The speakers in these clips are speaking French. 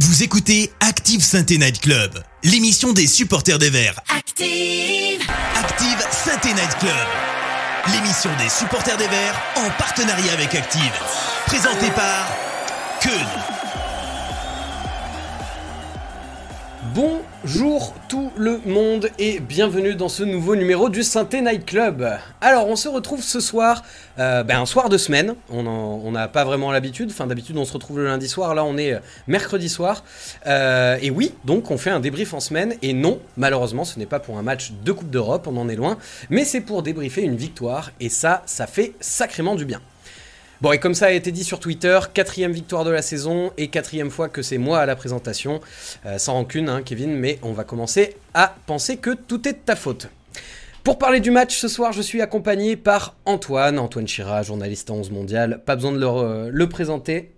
Vous écoutez Active Sainte Night Club, l'émission des supporters des Verts. Active, Active Sainte Night Club, l'émission des supporters des Verts en partenariat avec Active. Présentée par Keun. Bonjour tout le monde et bienvenue dans ce nouveau numéro du Synthé Night Club. Alors on se retrouve ce soir, euh, ben, un soir de semaine, on n'a pas vraiment l'habitude, enfin d'habitude on se retrouve le lundi soir, là on est euh, mercredi soir. Euh, et oui, donc on fait un débrief en semaine. Et non, malheureusement ce n'est pas pour un match de Coupe d'Europe, on en est loin, mais c'est pour débriefer une victoire. Et ça, ça fait sacrément du bien. Bon, et comme ça a été dit sur Twitter, quatrième victoire de la saison et quatrième fois que c'est moi à la présentation. Euh, sans rancune, hein, Kevin, mais on va commencer à penser que tout est de ta faute. Pour parler du match ce soir, je suis accompagné par Antoine, Antoine Chira, journaliste en 11 mondial. Pas besoin de le, euh, le présenter.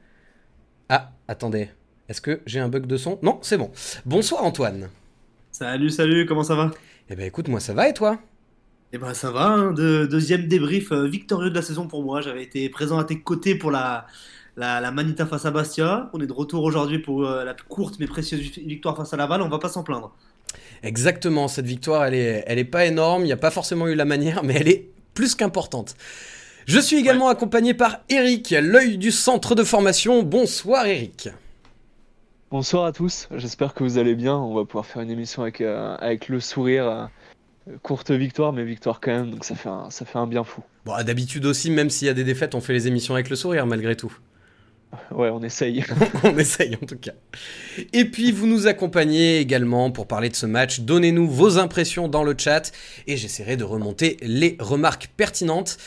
Ah, attendez, est-ce que j'ai un bug de son? Non, c'est bon. Bonsoir Antoine. Salut, salut, comment ça va? Eh ben écoute, moi ça va et toi? Eh ben ça va, hein, de- deuxième débrief euh, victorieux de la saison pour moi. J'avais été présent à tes côtés pour la, la, la Manita face à Bastia. On est de retour aujourd'hui pour euh, la courte mais précieuse victoire face à Laval. On va pas s'en plaindre. Exactement, cette victoire, elle est, elle est pas énorme, il n'y a pas forcément eu la manière, mais elle est plus qu'importante. Je suis également accompagné par Eric, l'œil du centre de formation. Bonsoir Eric. Bonsoir à tous, j'espère que vous allez bien. On va pouvoir faire une émission avec, euh, avec le sourire. Courte victoire, mais victoire quand même, donc ça fait un, ça fait un bien fou. Bon, d'habitude aussi, même s'il y a des défaites, on fait les émissions avec le sourire malgré tout. Ouais, on essaye. on essaye en tout cas. Et puis vous nous accompagnez également pour parler de ce match. Donnez-nous vos impressions dans le chat et j'essaierai de remonter les remarques pertinentes.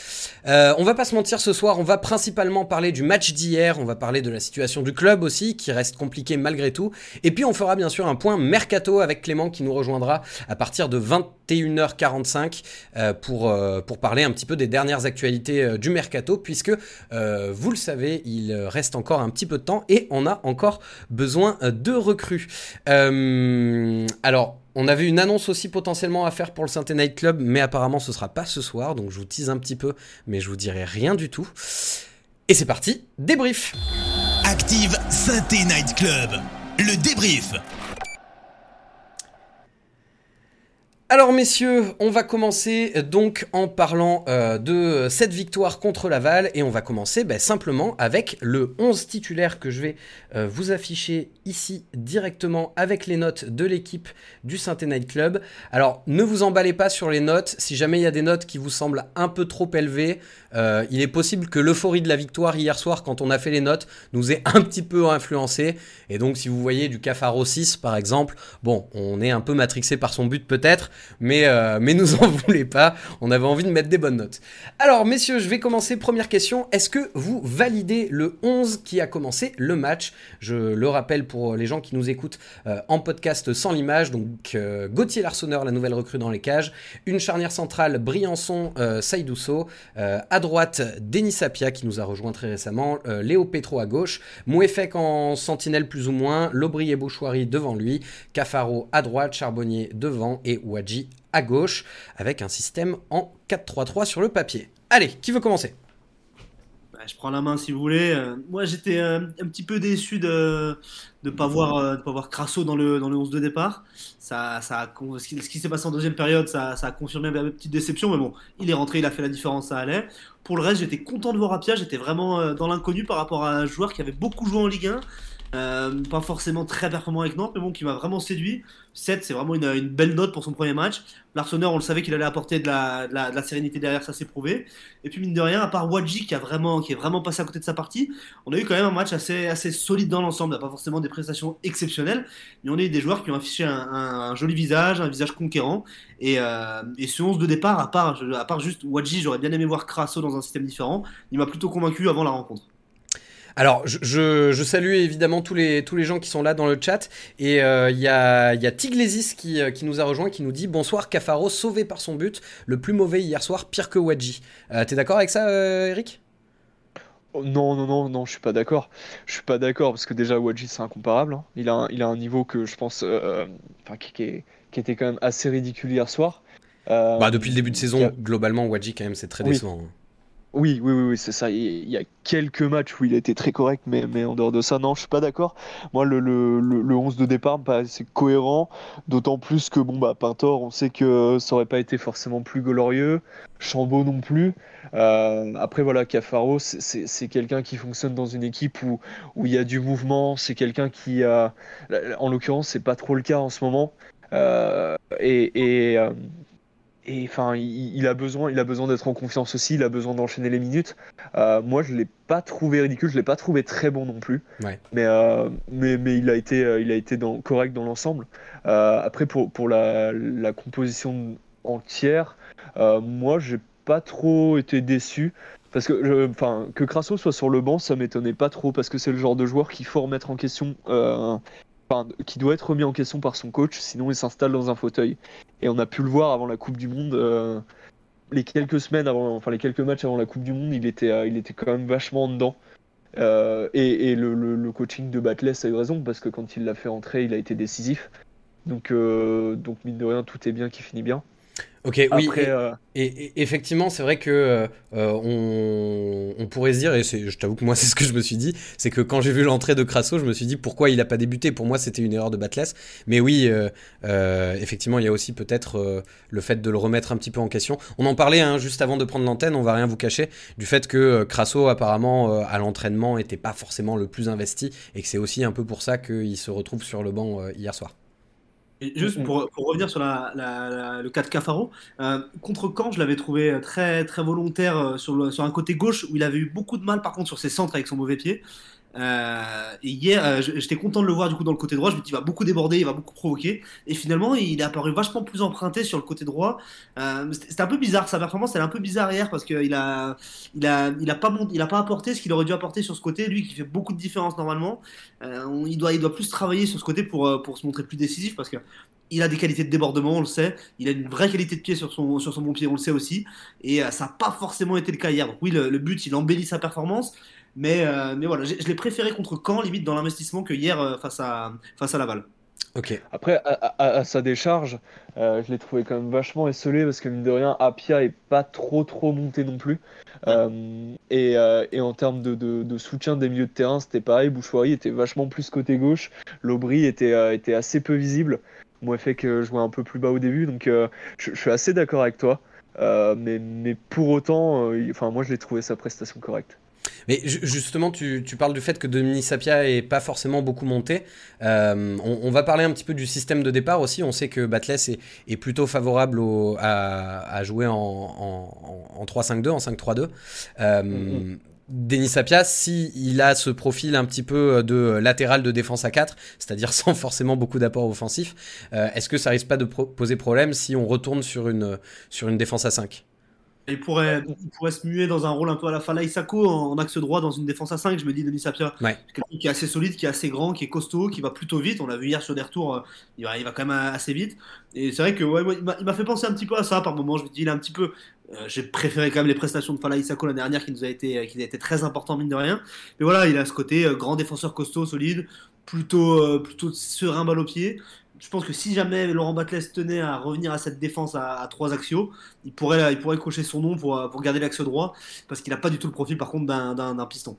Euh, on va pas se mentir ce soir, on va principalement parler du match d'hier, on va parler de la situation du club aussi qui reste compliquée malgré tout. Et puis on fera bien sûr un point mercato avec Clément qui nous rejoindra à partir de 21h45 euh, pour, euh, pour parler un petit peu des dernières actualités du mercato puisque vous le savez, il reste encore un petit peu de temps et on a encore besoin euh, de recrues. Euh, alors, on avait une annonce aussi potentiellement à faire pour le Saint Night Club, mais apparemment ce sera pas ce soir, donc je vous tease un petit peu, mais je vous dirai rien du tout. Et c'est parti, débrief. Active Synthé Night Club, le débrief. Alors messieurs, on va commencer euh, donc en parlant euh, de cette victoire contre Laval et on va commencer bah, simplement avec le 11 titulaire que je vais euh, vous afficher ici directement avec les notes de l'équipe du saint Night Club. Alors ne vous emballez pas sur les notes, si jamais il y a des notes qui vous semblent un peu trop élevées, il est possible que l'euphorie de la victoire hier soir quand on a fait les notes nous ait un petit peu influencé. Et donc si vous voyez du Cafaro 6 par exemple, bon on est un peu matrixé par son but peut-être, mais, euh, mais nous en voulez pas, on avait envie de mettre des bonnes notes. Alors messieurs, je vais commencer, première question, est-ce que vous validez le 11 qui a commencé le match? Je le rappelle pour les gens qui nous écoutent euh, en podcast sans l'image, donc euh, Gauthier Larsonneur, la nouvelle recrue dans les cages, une charnière centrale Briançon, Saïdousso, à droite Denis Sapia qui nous a rejoint très récemment, Léo Petro à gauche, Mouefek en sentinelle plus ou moins, Lobry et Bouchouari devant lui, Cafaro à droite, Charbonnier devant. Et Ouadji à gauche, avec un système en 4-3-3 sur le papier. Allez, qui veut commencer? Bah, je prends la main si vous voulez. Euh, moi j'étais euh, un petit peu déçu de ne pas voir, euh, pas voir Crasso dans le, dans le 11 de départ. Ça, ça ce qui, s'est passé en deuxième période, ça, ça a confirmé ma petite déception, mais bon, il est rentré, il a fait la différence, ça allait. Pour le reste, j'étais content de voir Apia, j'étais vraiment dans l'inconnu par rapport à un joueur qui avait beaucoup joué en Ligue 1. Euh, pas forcément très performant avec Nantes, mais bon, qui m'a vraiment séduit. 7, c'est vraiment une, belle note pour son premier match. Larsonneur, on le savait qu'il allait apporter de la, sérénité derrière, ça s'est prouvé. Et puis, mine de rien, à part Wadji qui, a vraiment, qui est vraiment passé à côté de sa partie, on a eu quand même un match assez, solide dans l'ensemble. Pas forcément des prestations exceptionnelles, mais on a eu des joueurs qui ont affiché un, joli visage, un visage conquérant. Et, euh, et ce 11 de départ, à part, à part juste Wadji, j'aurais bien aimé voir Crasso dans un système différent. Il m'a plutôt convaincu avant la rencontre. Alors, je, je- je salue évidemment tous les, tous les gens qui sont là dans le chat. Et euh, il y, a, y a Tiglesis qui, euh, qui nous a rejoint, qui nous dit Bonsoir, Cafaro, sauvé par son but. Le plus mauvais hier soir, pire que Wadji. Euh, T'es d'accord avec ça, euh, Eric? Oh, Non, non, non, non, je suis pas d'accord. Je suis pas d'accord parce que déjà Wadji c'est incomparable. hein. Il a, un, il a un niveau que je pense, enfin, qui, qui est- qui était quand même assez ridicule hier soir. Bah, depuis le début de saison, a- globalement, Wadji, quand même, c'est très Oui. décevant. hein. Oui, oui, oui, c'est ça. Il y a quelques matchs où il a été très correct, mais, en dehors de ça, non, je suis pas d'accord. Moi, le, le, le, 11 de départ, c'est cohérent, d'autant plus que, bon, bah, Pintor, on sait que ça aurait pas été forcément plus glorieux, Chambaud non plus. Euh, après, voilà, Cafaro, c'est quelqu'un qui fonctionne dans une équipe où, où il y a du mouvement, c'est quelqu'un qui a. En l'occurrence, c'est pas trop le cas en ce moment. Euh, et. et euh, et enfin, il, a besoin, il a besoin d'être en confiance aussi. Il a besoin d'enchaîner les minutes. Euh, moi, je l'ai pas trouvé ridicule. Je l'ai pas trouvé très bon non plus. Mais, euh, mais, mais il a été, euh, il a été dans, correct dans l'ensemble. après, pour, pour la, la composition entière, moi, j'ai pas trop été déçu. Parce que, enfin, que Crasso soit sur le banc, ça m'étonnait pas trop parce que c'est le genre de joueur qu'il faut remettre en question qui doit être remis en question par son coach, sinon il s'installe dans un fauteuil. Et on a pu le voir avant la Coupe du Monde, euh, les quelques semaines avant, enfin les quelques matchs avant la Coupe du Monde, il était, euh, il était quand même vachement dedans. Euh, et, le, coaching de Batless a eu raison parce que quand il l'a fait entrer, il a été décisif. Donc, donc mine de rien, tout est bien qui finit bien. Ok, oui. Euh, et, effectivement, c'est vrai que euh, on, on, pourrait se dire, et je t'avoue que moi, c'est ce que je me suis dit, c'est que quand j'ai vu l'entrée de Crasso, je me suis dit pourquoi il n'a pas débuté. Pour moi, c'était une erreur de Batless. Mais oui, euh, effectivement, il y a aussi peut-être le fait de le remettre un petit peu en question. On en parlait hein, juste avant de prendre l'antenne, on va rien vous cacher, du fait que Crasso, apparemment, à l'entraînement, n'était pas forcément le plus investi, et que c'est aussi un peu pour ça qu'il se retrouve sur le banc hier soir juste pour, revenir sur le cas de Cafaro, euh, contre Caen, je l'avais trouvé très, très volontaire euh, sur, sur un côté gauche où il avait eu beaucoup de mal par contre sur ses centres avec son mauvais pied. Euh, hier, euh, j'étais content de le voir du coup dans le côté droit. Je me dis, il va beaucoup déborder, il va beaucoup provoquer. Et finalement, il est apparu vachement plus emprunté sur le côté droit. Euh, C'était un peu bizarre. Sa performance, elle est un peu bizarre hier parce qu'il a, il a, il a pas, il a pas apporté ce qu'il aurait dû apporter sur ce côté. Lui, qui fait beaucoup de différence normalement, euh, il doit, il doit plus travailler sur ce côté pour, pour se montrer plus décisif parce que il a des qualités de débordement, on le sait. Il a une vraie qualité de pied sur son, sur son bon pied, on le sait aussi. Et ça n'a pas forcément été le cas hier. Donc oui, le but, il embellit sa performance. Mais, euh, mais voilà, je l'ai préféré contre Caen, limite dans l'investissement, que hier euh, face, à, face à Laval. Ok. Après, à, sa décharge, euh, je l'ai trouvé quand même vachement esselé parce que mine de rien, Apia est pas trop trop monté non plus. et, et, en termes de, de, soutien des milieux de terrain, c'était pareil. Bouchoirie était vachement plus côté gauche. L'Aubry était, était assez peu visible. Moi, fait que je vois un peu plus bas au début. Donc, je, je, suis assez d'accord avec toi. mais, mais pour autant, enfin, moi, je l'ai trouvé sa prestation correcte. Mais justement, tu, parles du fait que Denis Sapia est pas forcément beaucoup monté. Euh, on, va parler un petit peu du système de départ aussi. On sait que Batless est, plutôt favorable à, jouer en, en, 3-5-2, en 5-3-2. Euh, mm-hmm. Denis Sapia, si il a ce profil un petit peu de latéral de défense à 4, c'est-à-dire sans forcément beaucoup d'apport offensif, euh, est-ce que ça risque pas de poser problème si on retourne sur une, sur une défense à 5 il pourrait, il pourrait se muer dans un rôle un peu à la Fala Isako en, axe droit dans une défense à 5, je me dis, Denis Sapia. Quelqu'un qui est assez solide, qui est assez grand, qui est costaud, qui va plutôt vite. On l'a vu hier sur des retours, euh, il va, il va quand même assez vite. Et c'est vrai que ouais, il m'a fait penser un petit peu à ça par moment. Je me dis, il est un petit peu. Euh, j'ai préféré quand même les prestations de Fala Isako la dernière qui nous a été, qui a été très important, mine de rien. Mais voilà, il a ce côté euh, grand défenseur costaud, solide, plutôt, plutôt serein balle au pied je pense que si jamais Laurent Batles tenait à revenir à cette défense à, trois axiaux, il pourrait, il pourrait son nom pour, garder l'axe droit, parce qu'il n'a pas du tout le profil par contre d'un piston.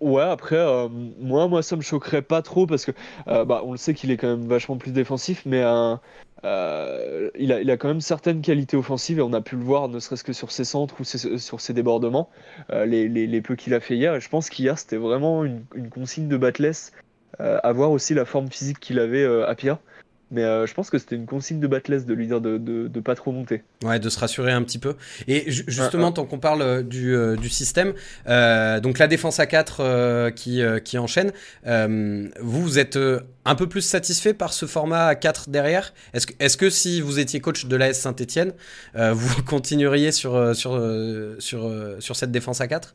Ouais, après, euh, moi, moi, ça me choquerait pas trop parce que, euh, bah, on le sait qu'il est quand même vachement plus défensif, mais euh, il, a, quand même certaines qualités offensives et on a pu le voir, ne serait-ce que sur ses centres ou sur ses débordements, les, les, les, peu qu'il a fait hier. Je pense qu'hier, c'était vraiment une, consigne de Batless avoir euh, aussi la forme physique qu'il avait euh, à Pierre. Mais euh, je pense que c'était une consigne de Batless de lui dire de, de, pas trop monter. Ouais, de se rassurer un petit peu. Et justement, tant qu'on parle du, du système, donc la défense à 4 qui, qui enchaîne, vous, vous êtes un peu plus satisfait par ce format à 4 derrière? Est-ce que, est que si vous étiez coach de l'AS Saint-Etienne, vous continueriez sur, sur, sur, sur cette défense à 4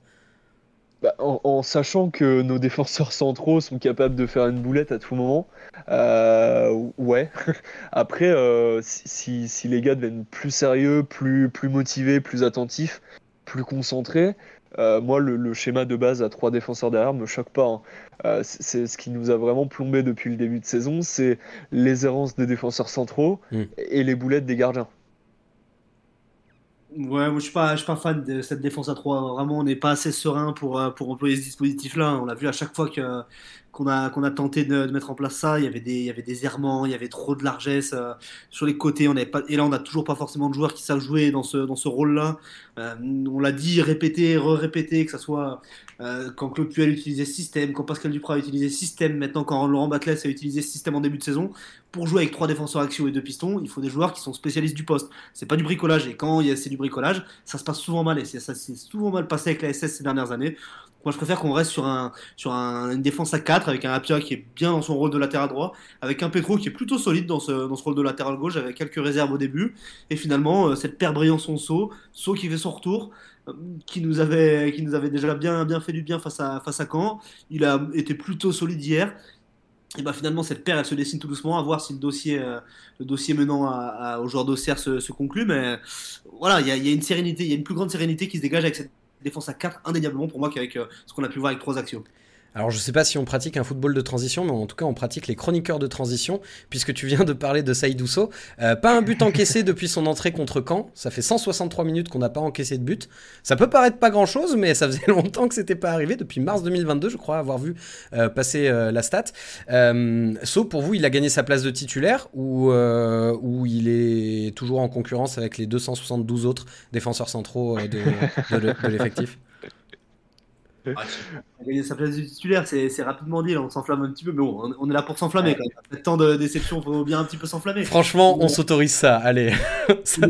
bah, en, sachant que nos défenseurs centraux sont capables de faire une boulette à tout moment, euh, ouais. Après, euh, si, si, les gars deviennent plus sérieux, plus, plus motivés, plus attentifs, plus concentrés, euh, moi, le, schéma de base à trois défenseurs derrière me choque pas. Hein. c'est ce qui nous a vraiment plombé depuis le début de saison, c'est les errances des défenseurs centraux mm. et les boulettes des gardiens. Ouais, moi je suis pas, je suis pas fan de cette défense à 3. Vraiment, on n'est pas assez serein pour, euh, pour employer ce dispositif-là. On l'a vu à chaque fois que, qu'on a, tenté de, mettre en place ça. Il y avait des, errements, il y avait trop de largesse euh, sur les côtés. Et là, on n'a toujours pas forcément de joueurs qui savent jouer dans ce, ce rôle-là. Euh, on l'a dit, répété, re-répété, que ça soit euh, quand Claude Puel utilisait système, quand Pascal Duprat a utilisé système, maintenant quand Laurent Batles a utilisé système en début de saison. Pour jouer avec trois défenseurs axiaux et deux pistons, il faut des joueurs qui sont spécialistes du poste. C'est pas du bricolage. Et quand c'est du bricolage, ça se passe souvent mal. Et c'est- ça s'est souvent mal passé avec la SS ces dernières années. Moi, je préfère qu'on reste sur, un, sur un- une défense à 4 avec un Apia qui est bien dans son rôle de latéral droit, avec un Petro qui est plutôt solide dans ce, dans ce rôle de latéral gauche, avec quelques réserves au début. Et finalement, euh, cette paire brillant son saut, saut qui fait son retour, euh, qui nous avait, qui nous avait déjà bien, bien fait du bien face à, face à Caen. Il a été plutôt solide hier. Et bah finalement, cette paire, elle se dessine tout doucement, à voir si le dossier, euh, le dossier menant à, à- au joueur d'Auxerre se, conclut. Mais voilà, il y a, y a une sérénité, il y a une plus grande sérénité qui se dégage avec cette défense à 4, indéniablement pour moi, qu'avec euh, ce qu'on a pu voir avec trois actions. Alors je sais pas si on pratique un football de transition, mais en tout cas on pratique les chroniqueurs de transition, puisque tu viens de parler de Saïdousso. Euh, pas un but encaissé depuis son entrée contre Caen, ça fait 163 minutes qu'on n'a pas encaissé de but. Ça peut paraître pas grand-chose, mais ça faisait longtemps que c'était pas arrivé, depuis mars 2022 je crois avoir vu euh, passer euh, la stat. So, pour vous, il a gagné sa place de titulaire, ou, ou il est toujours en concurrence avec les 272 autres défenseurs centraux euh, de, de- de l'effectif Ah, Gagner sa place de titulaire, c'est rapidement dit, là, on s'enflamme un petit peu, mais bon, on- on est là pour s'enflammer quand même. Après tant de déceptions, faut bien un petit peu s'enflammer. Franchement, on s'autorise ça, allez. Ça-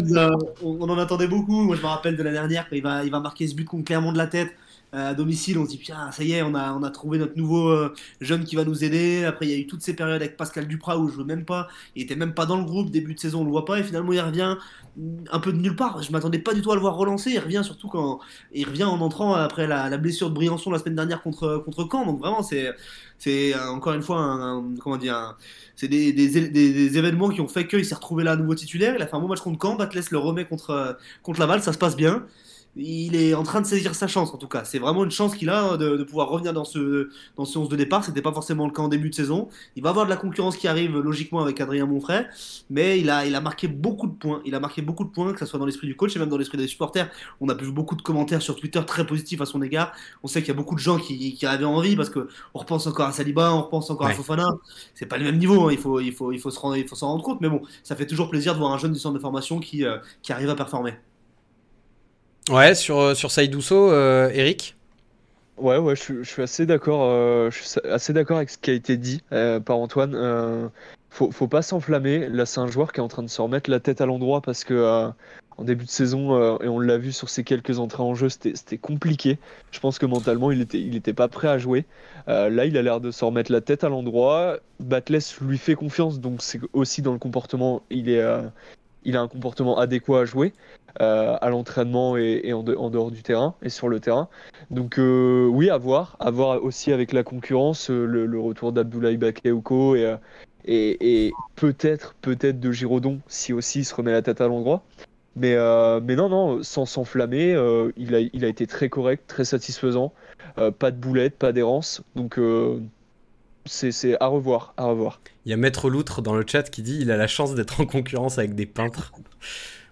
on, on en attendait beaucoup. Moi, je me rappelle de la dernière, quand il va, il va marquer ce but contre Clermont de la tête à domicile. On se dit, putain, ça y est, on a, trouvé notre nouveau euh, jeune qui va nous aider. Après, il y a eu toutes ces périodes avec Pascal Duprat où je veux même pas. Il était même pas dans le groupe. Début de saison, on le voit pas. Et finalement, il revient un peu de nulle part. Je m'attendais pas du tout à le voir relancer. Il revient surtout quand il revient en entrant après la, blessure de Briançon la semaine dernière contre, contre Caen. Donc vraiment, c'est, euh, encore une fois comment dire, c'est des, événements qui ont fait qu'il s'est retrouvé là à nouveau titulaire. Il a fait un bon match contre Caen. Batles le remet contre, euh, contre Laval. Ça se passe bien. Il est en train de saisir sa chance en tout cas. C'est vraiment une chance qu'il a hein, de, de pouvoir revenir dans ce, dans ce 11 de départ. C'était pas forcément le cas en début de saison. Il va avoir de la concurrence qui arrive logiquement avec Adrien Monfray. Mais il a, il a marqué beaucoup de points. Il a marqué beaucoup de points, que ce soit dans l'esprit du coach et même dans l'esprit des supporters. On a vu beaucoup de commentaires sur Twitter très positifs à son égard. On sait qu'il y a beaucoup de gens qui, qui avaient envie parce que on repense encore à Saliba, on repense encore Ouais. à Fofana. C'est pas le même niveau. hein. Il faut, il faut, il faut se rendre, il faut s'en rendre compte. Mais bon, ça fait toujours plaisir de voir un jeune du centre de formation qui, euh, qui arrive à performer. Ouais, sur, euh, sur Saïdousso, euh, Eric Ouais, ouais, je, suis- assez d'accord. euh, je suis assez d'accord avec ce qui a été dit par Antoine. Faut, faut pas s'enflammer. Là, c'est un joueur qui est en train de se remettre la tête à l'endroit parce que en début de saison, et on l'a vu sur ses quelques entrées en jeu, c'était compliqué. Je pense que mentalement, il était, il pas prêt à jouer. Là, il a l'air de se remettre la tête à l'endroit. Batles lui fait confiance, donc c'est aussi dans le comportement. Il est, il a un comportement adéquat à jouer euh, à l'entraînement et, en, de- en dehors du terrain et sur le terrain. Donc euh, oui, à voir, à voir aussi avec la concurrence, euh, le, retour d'Abdoulaye Bakayoko et, et, peut-être peut-être de Giraudon si aussi il se remet la tête à l'endroit. Mais, mais non, non, sans s'enflammer, il, a, été très correct, très satisfaisant. Pas de boulettes, pas d'errance. Donc c'est à revoir, à revoir. Il y a Maître Loutre dans le chat qui dit il a la chance d'être en concurrence avec des peintres.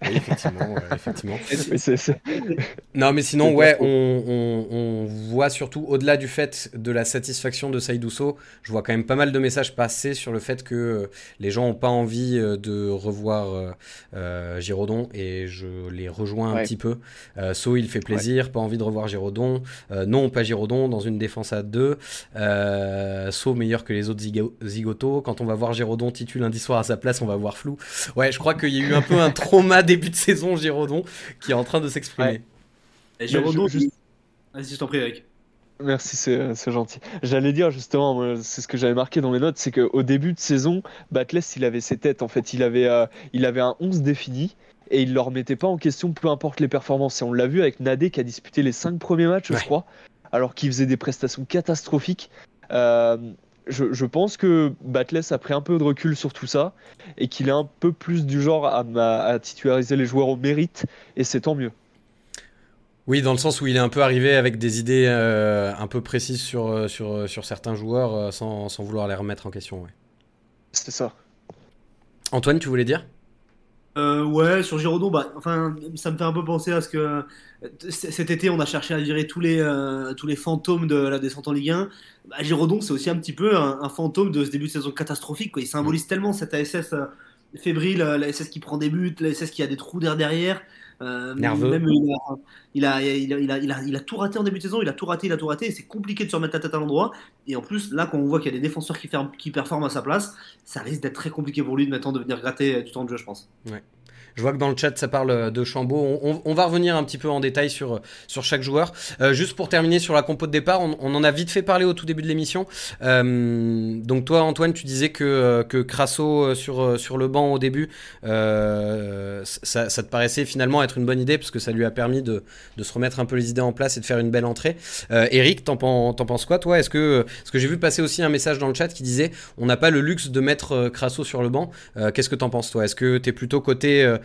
Oui, effectivement, ouais, effectivement. Mais c'est- c'est- Non, mais sinon, C'est ouais, on, on- on voit surtout, au-delà du fait de la satisfaction de Saïdousso, je vois quand même pas mal de messages passer sur le fait que euh, les gens n'ont pas envie euh, de revoir euh, euh, Giraudon, et je les rejoins un petit peu. Euh, So, il fait plaisir, pas envie de revoir Giraudon. Euh, non, pas Giraudon, dans une défense à deux. Euh, so, meilleur que les autres zigo- zigotos. Quand on va voir Giraudon titu lundi soir à sa place, on va voir flou. Ouais, je crois qu'il y a eu un peu un trauma début de saison Giraudon qui est en train de s'exprimer. Ouais. Et Giraudon, je- juste- Vas-y, je t'en prie, Eric. Merci, c'est c'est gentil. J'allais dire justement, moi, c'est ce que j'avais marqué dans mes notes, c'est qu'au début de saison, Batles, il avait ses têtes. En fait, il avait, euh, il avait un 11 défini et il ne le remettait pas en question, peu importe les performances. Et on l'a vu avec Nadé qui a disputé les 5 premiers matchs, Ouais. je crois, alors qu'il faisait des prestations catastrophiques. Euh, je, je pense que Batles a pris un peu de recul sur tout ça et qu'il est un peu plus du genre à, à- à titulariser les joueurs au mérite et c'est tant mieux. Oui, dans le sens où il est un peu arrivé avec des idées euh, un peu précises sur, euh, sur, euh, sur certains joueurs euh, sans, sans vouloir les remettre en question. ouais. C'est ça. Antoine, tu voulais dire? Euh, ouais, sur Giraudon, bah, enfin, ça me fait un peu penser à ce que cet été, on a cherché à virer tous les, euh, tous les fantômes de la descente en Ligue 1. Bah, c'est aussi un petit peu un, fantôme de ce début de saison catastrophique. Il symbolise tellement cette ASS fébrile, euh, la SS qui prend des buts, la SS qui a des trous d'air derrière. Euh, Nerveux. Même, il, a, il, a, il, a, il, a, il, a, il a tout raté en début de saison, il a tout raté, il a tout raté, et c'est compliqué de se remettre la tête à l'endroit. Et en plus, là, quand on voit qu'il y a des défenseurs qui, ferment, qui performent à sa place, ça risque d'être très compliqué pour lui de maintenant de venir gratter euh, du temps de jeu, je pense. Ouais. Je vois que dans le chat, ça parle de Chambaud. On, on, on, va revenir un petit peu en détail sur, sur chaque joueur. Euh, juste pour terminer sur la compo de départ, on, on, en a vite fait parler au tout début de l'émission. Euh, donc toi, Antoine, tu disais que, que Crasso sur, sur le banc au début, euh, ça, ça, te paraissait finalement être une bonne idée parce que ça lui a permis de, de, se remettre un peu les idées en place et de faire une belle entrée. Euh, Eric, t'en penses quoi toi? Est-ce que, est-ce que j'ai vu passer aussi un message dans le chat qui disait on n'a pas le luxe de mettre Crasso sur le banc Qu'est-ce que t'en penses toi? Est-ce que t'es plutôt côté euh,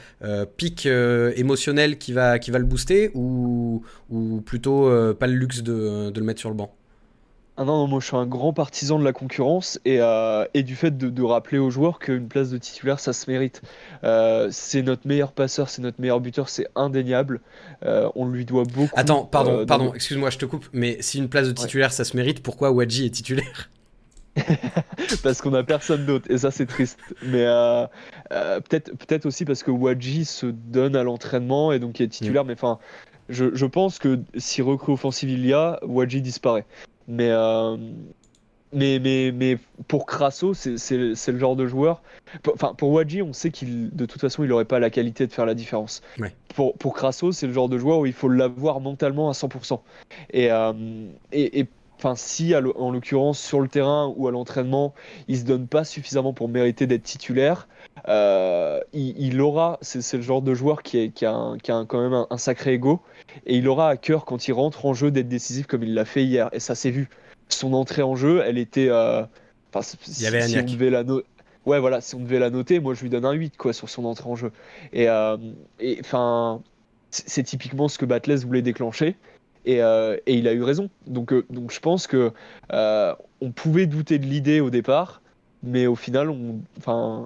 pic euh, émotionnel qui va, qui va le booster ou, ou plutôt euh, pas le luxe de, de, le mettre sur le banc? Ah non, non, moi je suis un grand partisan de la concurrence et, euh, et du fait de, de, rappeler aux joueurs qu'une place de titulaire ça se mérite. Euh, c'est notre meilleur passeur, c'est notre meilleur buteur, c'est indéniable. Euh, on lui doit beaucoup. Attends, pardon, pardon, excuse-moi, je te coupe, mais si une place de titulaire ouais. ça se mérite, pourquoi Wadji est titulaire? parce qu'on a personne d'autre et ça c'est triste. Mais euh, euh, peut-être peut-être aussi parce que Wadji se donne à l'entraînement et donc il est titulaire. Mmh. Mais enfin, je, je, pense que si recrue offensive il y a, Wadji disparaît. Mais euh, mais, mais, mais pour Crasso, c'est le genre de joueur. Enfin, pour Wadji, on sait qu'il, de toute façon, il n'aurait pas la qualité de faire la différence. Ouais. Pour, pour Crasso, c'est le genre de joueur où il faut l'avoir mentalement à 100%. Et, et, et enfin si en l'occurrence sur le terrain ou à l'entraînement il se donne pas suffisamment pour mériter d'être titulaire euh, il, il, aura c'est le genre de joueur qui, est, qui a, un, qui a un, quand même un, un, sacré ego et il aura à cœur quand il rentre en jeu d'être décisif comme il l'a fait hier. Et ça s'est vu. Son entrée en jeu elle était euh, il y avait si on devait la no ouais voilà si on devait la noter moi je lui donne un 8 quoi sur son entrée en jeu. Et enfin c'est typiquement ce que Batles voulait déclencher et, euh, et, il a eu raison. Donc, euh, donc je pense que euh, on pouvait douter de l'idée au départ, mais au final,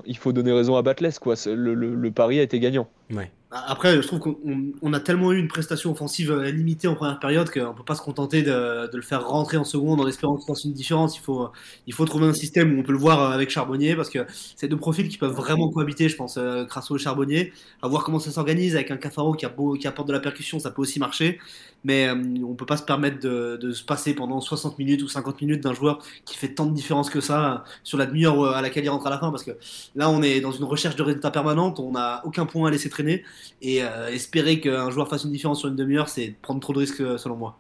il faut donner raison à Batles. Quoi. Le, le, le pari a été gagnant. Ouais. Après, je trouve qu'on on a tellement eu une prestation offensive limitée en première période qu'on ne peut pas se contenter de, le faire rentrer en seconde en espérant qu'il fasse une différence. Il faut, il faut trouver un système où on peut le voir avec Charbonnier parce que c'est deux profils qui peuvent vraiment cohabiter, je pense, Crasso et Charbonnier. À voir comment ça s'organise avec un Cafaro qui, apporte de la percussion, ça peut aussi marcher mais euh, on peut pas se permettre de, de, se passer pendant 60 minutes ou 50 minutes d'un joueur qui fait tant de différence que ça sur la demi-heure à laquelle il rentre à la fin parce que là on est dans une recherche de résultats permanente, on n'a aucun point à laisser traîner et euh, espérer qu'un joueur fasse une différence sur une demi-heure c'est prendre trop de risques selon moi.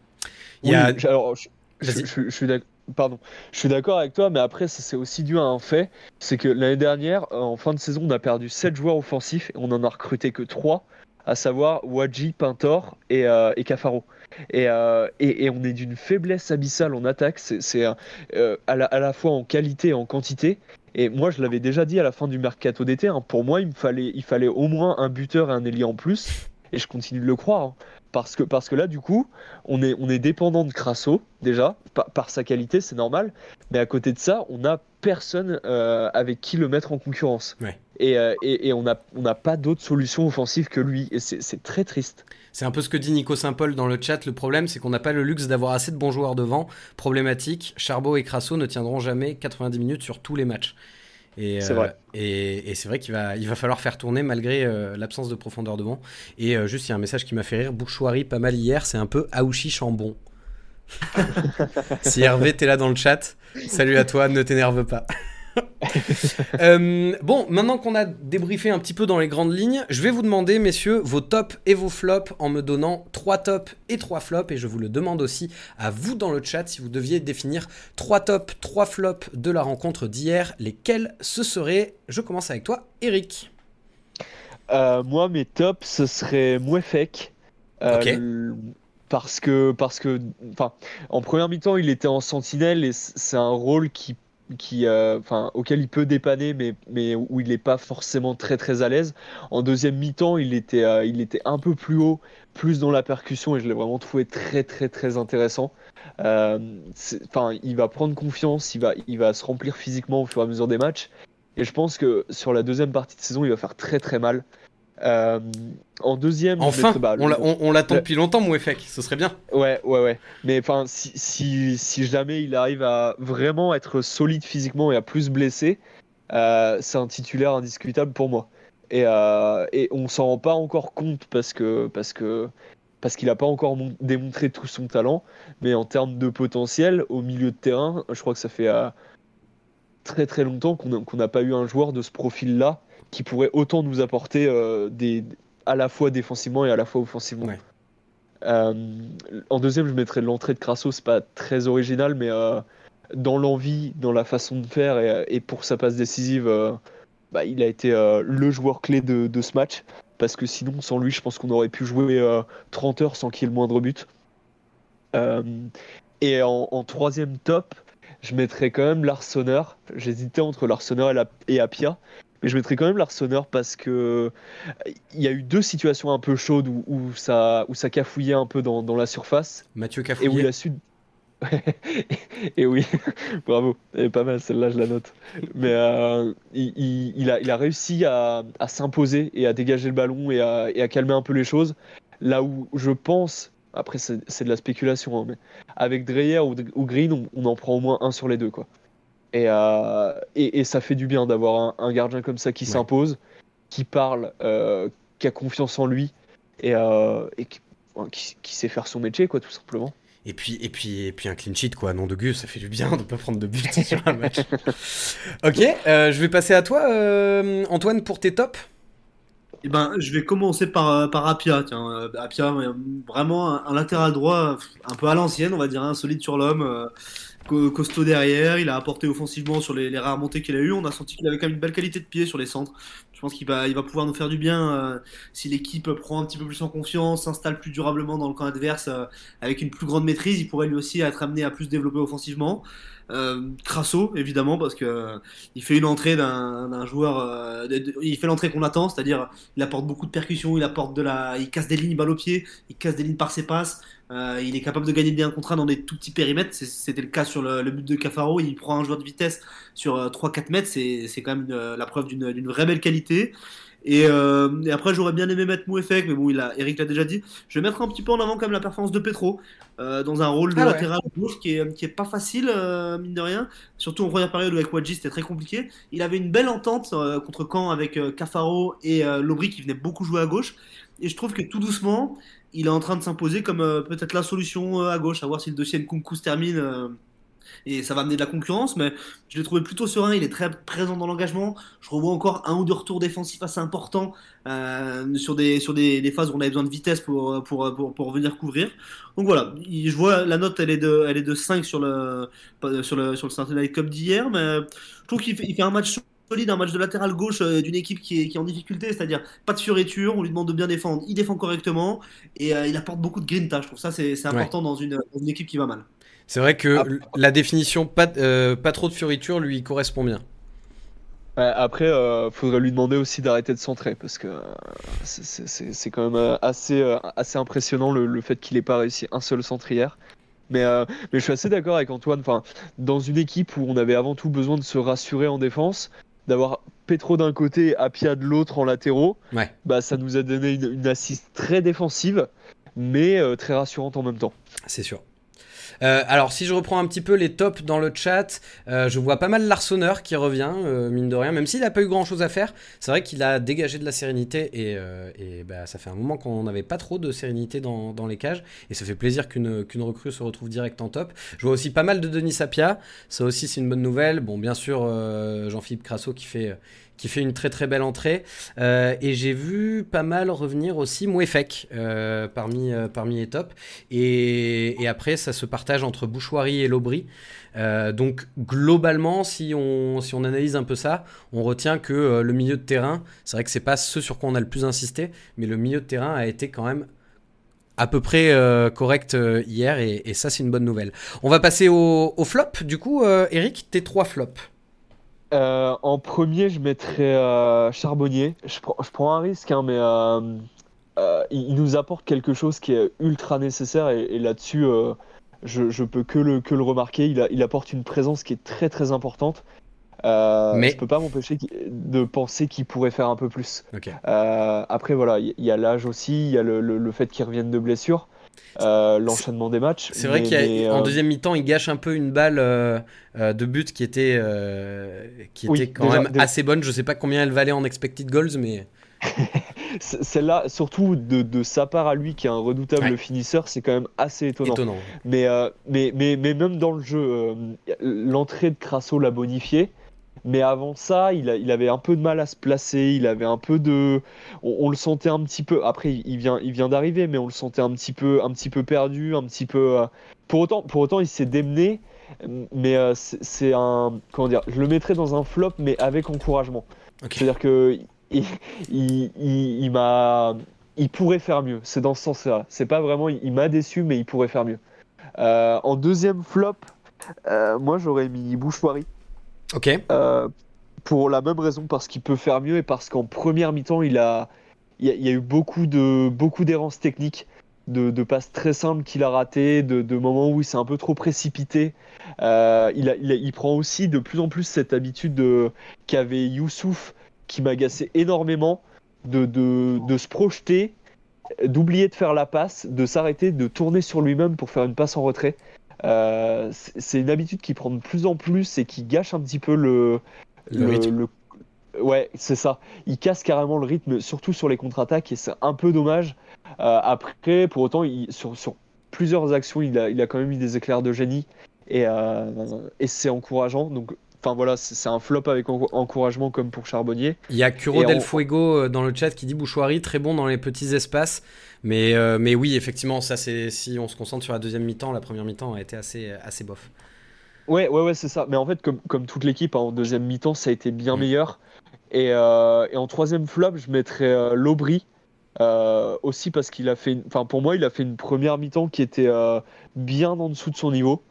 Il y a... oui, alors, je, je, je, je suis d'accord. Pardon, je suis d'accord avec toi, mais après, c'est aussi dû à un fait c'est que l'année dernière, en fin de saison, on a perdu 7 joueurs offensifs et on en a recruté que 3 à savoir Wadji, Pintor et, euh, Cafaro. Et, euh, et, on est d'une faiblesse abyssale en attaque, c'est euh, à, la, fois en qualité et en quantité. Et moi, je l'avais déjà dit à la fin du mercato d'été, hein, pour moi, il me fallait, il fallait au moins un buteur et un ailier en plus. Et je continue de le croire. Hein. Parce que, parce que là, du coup, on est, on est dépendant de Crasso, déjà, par, par sa qualité, c'est normal. Mais à côté de ça, on n'a personne euh, avec qui le mettre en concurrence. Ouais. Et, euh, et, et, on n'a on a pas d'autre solution offensive que lui. Et c'est très triste. C'est un peu ce que dit Nico Saint-Paul dans le chat. Le problème, c'est qu'on n'a pas le luxe d'avoir assez de bons joueurs devant. Problématique, Charbot et Crasso ne tiendront jamais 90 minutes sur tous les matchs. Et c'est vrai. Euh, et, et c'est vrai qu'il va, il va falloir faire tourner malgré euh, l'absence de profondeur devant. Et euh, juste, il y a un message qui m'a fait rire. Bouchoirie, pas mal hier. C'est un peu Aouchi Chambon. si Hervé, t'es là dans le chat, salut à toi, ne t'énerve pas. euh, bon, maintenant qu'on a débriefé un petit peu dans les grandes lignes, je vais vous demander, messieurs, vos tops et vos flops en me donnant trois tops et trois flops. Et je vous le demande aussi à vous dans le chat si vous deviez définir trois tops, trois flops de la rencontre d'hier, lesquels ce seraient? Je commence avec toi, Eric. Euh, moi, mes tops, ce serait Mouefek. Euh, ok. Parce que, parce que, enfin, en première mi-temps, il était en sentinelle et c'est un rôle qui qui, euh, enfin, auquel il peut dépanner, mais, mais où il n'est pas forcément très très à l'aise. En deuxième mi-temps, il était, euh, il était un peu plus haut, plus dans la percussion, et je l'ai vraiment trouvé très très très intéressant. Euh, enfin, il va prendre confiance, il va, il va se remplir physiquement au fur et à mesure des matchs, et je pense que sur la deuxième partie de saison, il va faire très très mal. Euh, en deuxième, Enfin, bah, on l'attend le- depuis longtemps, Mouefek, ce serait bien. Ouais, ouais, ouais. Mais enfin, si, si, si jamais il arrive à vraiment être solide physiquement et à plus blesser, euh, c'est un titulaire indiscutable pour moi. Et, euh, et on s'en rend pas encore compte parce que parce que parce qu'il a pas encore mon- démontré tout son talent. Mais en termes de potentiel, au milieu de terrain, je crois que ça fait euh, très très longtemps qu'on n'a pas eu un joueur de ce profil-là qui pourrait autant nous apporter euh, des, à la fois défensivement et à la fois offensivement. Ouais. Euh, en deuxième, je mettrais l'entrée de Crasso, c'est pas très original, mais euh, dans l'envie, dans la façon de faire et, et pour sa passe décisive, euh, bah, il a été le joueur clé de, de ce match. Parce que sinon, sans lui, je pense qu'on aurait pu jouer euh, 30 heures sans qu'il y ait le moindre but. Et en, en troisième top, je mettrais quand même l'Arseneur. J'hésitais entre l'Arseneur et, la- et Apia. Mais je mettrais quand même l'Arseneur parce que il y a eu deux situations un peu chaudes où, où ça, où ça cafouillait un peu dans, dans la surface Mathieu et où Cafouillet. il a su. et oui, bravo, est pas mal celle-là, je la note. Mais euh, il, il- il a, il a réussi à, à s'imposer et à dégager le ballon et à, et à calmer un peu les choses. Là où je pense, après c'est c'est de la spéculation, hein, mais avec Dreyer ou, ou Green, on, on en prend au moins un sur les deux. Quoi. Et, euh, et, et ça fait du bien d'avoir un, un gardien comme ça qui Ouais. s'impose, qui parle, euh, qui a confiance en lui et, euh, et qui, qui- qui sait faire son métier, quoi, tout simplement. Et puis, et puis, et puis un clean sheet, quoi. Nom de Gus, ça fait du bien de pas prendre de but sur un match. ok, euh, je vais passer à toi, euh, Antoine, pour tes tops. Eh ben, je vais commencer par, par Apia. Tiens, Apia, vraiment un, un latéral droit un peu à l'ancienne, on va dire, un solide sur l'homme, euh, costaud derrière. Il a apporté offensivement sur les, rares montées qu'il a eues. On a senti qu'il avait quand même une belle qualité de pied sur les centres. Je pense qu'il va, il va pouvoir nous faire du bien euh, si l'équipe prend un petit peu plus en confiance, s'installe plus durablement dans le camp adverse euh, avec une plus grande maîtrise. Il pourrait lui aussi être amené à plus développer offensivement. Euh, Crasso, évidemment, parce que il fait une entrée d'un d'un joueur, euh, il fait l'entrée qu'on attend, c'est-à-dire il apporte beaucoup de percussions, il apporte de la, il casse des lignes balle au pied, il casse des lignes par ses passes, euh, il est capable de gagner des 1 contre 1 dans des tout petits périmètres. C'était le cas sur le, le but de Cafaro, il prend un joueur de vitesse sur euh, 3-4 mètres, c'est quand même une- la preuve d'une vraie belle qualité. Et, euh, et après, j'aurais bien aimé mettre Mouefek, mais bon, il a, Eric l'a déjà dit. Je vais mettre un petit peu en avant quand même la performance de Petro euh, dans un rôle de Ah ouais. latéral gauche qui est, qui est pas facile, euh, mine de rien. Surtout en première période où avec Wadji c'était très compliqué. Il avait une belle entente euh, contre Caen avec euh, Cafaro et euh, Lobry qui venait beaucoup jouer à gauche. Et je trouve que tout doucement, il est en train de s'imposer comme euh, peut-être la solution euh, à gauche, à voir si le dossier Nkunku se termine. euh, et ça va amener de la concurrence, mais je l'ai trouvé plutôt serein. Il est très présent dans l'engagement. Je revois encore un ou deux retours défensifs assez importants sur, des, sur des, phases où on avait besoin de vitesse pour, pour, pour, pour venir couvrir. Donc voilà, il- je vois la note, elle est de, elle est de 5 sur le, sur le, sur le Saturday Cup d'hier, mais je trouve qu'il fait, il fait un match solide, un match de latéral gauche euh, d'une équipe qui est, qui est en difficulté, c'est-à-dire pas de fioriture, on lui demande de bien défendre, il défend correctement et euh, il apporte beaucoup de grinta. Je trouve ça c'est c'est Ouais. important dans, une, dans une équipe qui va mal. C'est vrai que la définition pas, euh, pas trop de fioritures lui correspond bien. Après, euh, faudrait lui demander aussi d'arrêter de centrer parce que c'est- c'est c'est- c'est quand même assez, assez impressionnant le, le fait qu'il ait pas réussi un seul centre hier. Mais, euh, mais je suis assez d'accord avec Antoine. Enfin, dans une équipe où on avait avant tout besoin de se rassurer en défense, d'avoir Petro d'un côté et Apia de l'autre en latéraux, Ouais. bah, ça nous a donné une, une assise très défensive, mais euh, très rassurante en même temps. C'est sûr. Euh, alors, si je reprends un petit peu les tops dans le chat, euh, je vois pas mal l'Arseneur qui revient, euh, mine de rien, même s'il n'a pas eu grand chose à faire. C'est vrai qu'il a dégagé de la sérénité et, bah, ça fait un moment qu'on n'avait pas trop de sérénité dans, les cages. Et ça fait plaisir qu'une recrue se retrouve direct en top. Je vois aussi pas mal de Denis Sapia. Ça aussi, c'est une bonne nouvelle. Bon, bien sûr, Jean-Philippe Crasso qui fait. Qui fait une très très belle entrée. Euh, et j'ai vu pas mal revenir aussi Mouefek euh, parmi, euh, parmi les tops. Et, après, ça se partage entre Bouchoirie et Lobry. Donc globalement, si on, analyse un peu ça, on retient que le milieu de terrain, c'est vrai que c'est pas ce sur quoi on a le plus insisté, mais le milieu de terrain a été quand même à peu près correct hier, et, ça c'est une bonne nouvelle. On va passer au, flop, du coup, Eric, tes trois flops. Euh, en premier, je mettrais euh, Charbonnier. Je prends, je prends un risque, hein, mais euh, il, il nous apporte quelque chose qui est ultra nécessaire et, et là-dessus, je, je peux que le, que le remarquer. Il, a- il apporte une présence qui est très très importante. Mais- Je peux pas m'empêcher de penser qu'il pourrait faire un peu plus. Après, voilà, il y, y a l'âge aussi, il y a le, le- le fait qu'il revienne de blessure, euh, l'enchaînement des matchs. C'est vrai qu'en euh, deuxième mi-temps, il gâche un peu une balle euh, de but qui était, qui Oui, était quand déjà- même déjà- assez bonne. Je sais pas combien elle valait en expected goals, mais Celle-là, surtout de, de sa part à lui, qui est un redoutable Ouais. finisseur, c'est quand même assez étonnant. étonnant. Mais, mais, mais, mais même dans le jeu, l'entrée de Crasso l'a bonifié. Mais avant ça, il, a- il avait un peu de mal à se placer. Il avait un peu de. On, on le sentait un petit peu. Après, il vient, il vient d'arriver, mais on le sentait un petit peu, un petit peu perdu, un petit peu. euh, Pour autant, pour autant, il s'est démené. Mais euh, c'est un. Comment dire Je le mettrais dans un flop, mais avec encouragement. C'est-à-dire que il, il, il- il m'a, il pourrait faire mieux. C'est dans ce sens-là. C'est pas vraiment, il, il m'a déçu, mais il pourrait faire mieux. Euh, en deuxième flop, euh, moi j'aurais mis Bouchoirie. Ok. Euh, pour la même raison, parce qu'il peut faire mieux et parce qu'en première mi-temps, il a, il y a, eu beaucoup de, beaucoup d'errances techniques, de, passes très simples qu'il a ratées, de, moments où il s'est un peu trop précipité. Euh, il, prend aussi de plus en plus cette habitude de- qu'avait Youssouf, qui m'agaçait énormément, de se projeter, d'oublier de faire la passe, de s'arrêter, de tourner sur lui-même pour faire une passe en retrait. Euh, c'est une habitude qui prend de plus en plus et qui gâche un petit peu le, Le rythme. le- Ouais, c'est ça. Il casse carrément le rythme, surtout sur les contre-attaques, et c'est un peu dommage. Euh, après, pour autant, il- sur, sur plusieurs actions, il a, il a quand même eu des éclairs de génie, et, euh, et c'est encourageant. Donc, enfin voilà, c'est un flop avec en- encouragement comme pour Charbonnier. Il y a Curo Et del on- Fuego euh, dans le chat qui dit Bouchoirie, très bon dans les petits espaces. Mais, euh, mais oui, effectivement, ça c'est si on se concentre sur la deuxième mi-temps, la première mi-temps a été assez, assez bof. Ouais, ouais, ouais, c'est ça. Mais en fait, comme, comme toute l'équipe, hein, en deuxième mi-temps, ça a été bien Mm. meilleur. Et, euh, et en troisième flop, je mettrais euh, Lobry. euh, aussi parce qu'il a fait, une- enfin pour moi, il a fait une première mi-temps qui était bien en dessous de son niveau.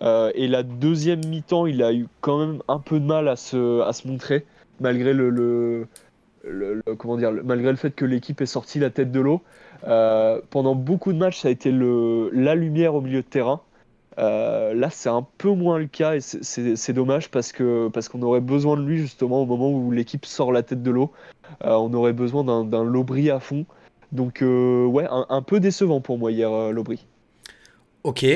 Euh, et la deuxième mi-temps, il a eu quand même un peu de mal à se, à se montrer, malgré le, le, comment dire, malgré le fait que l'équipe est sortie la tête de l'eau. Euh, pendant beaucoup de matchs, ça a été la lumière au milieu de terrain. Euh, là, c'est un peu moins le cas et c'est- dommage parce que parce qu'on aurait besoin de lui justement au moment où l'équipe sort la tête de l'eau. On aurait besoin d'un Lobry à fond. Donc ouais, un, peu décevant pour moi hier Lobry. Ok.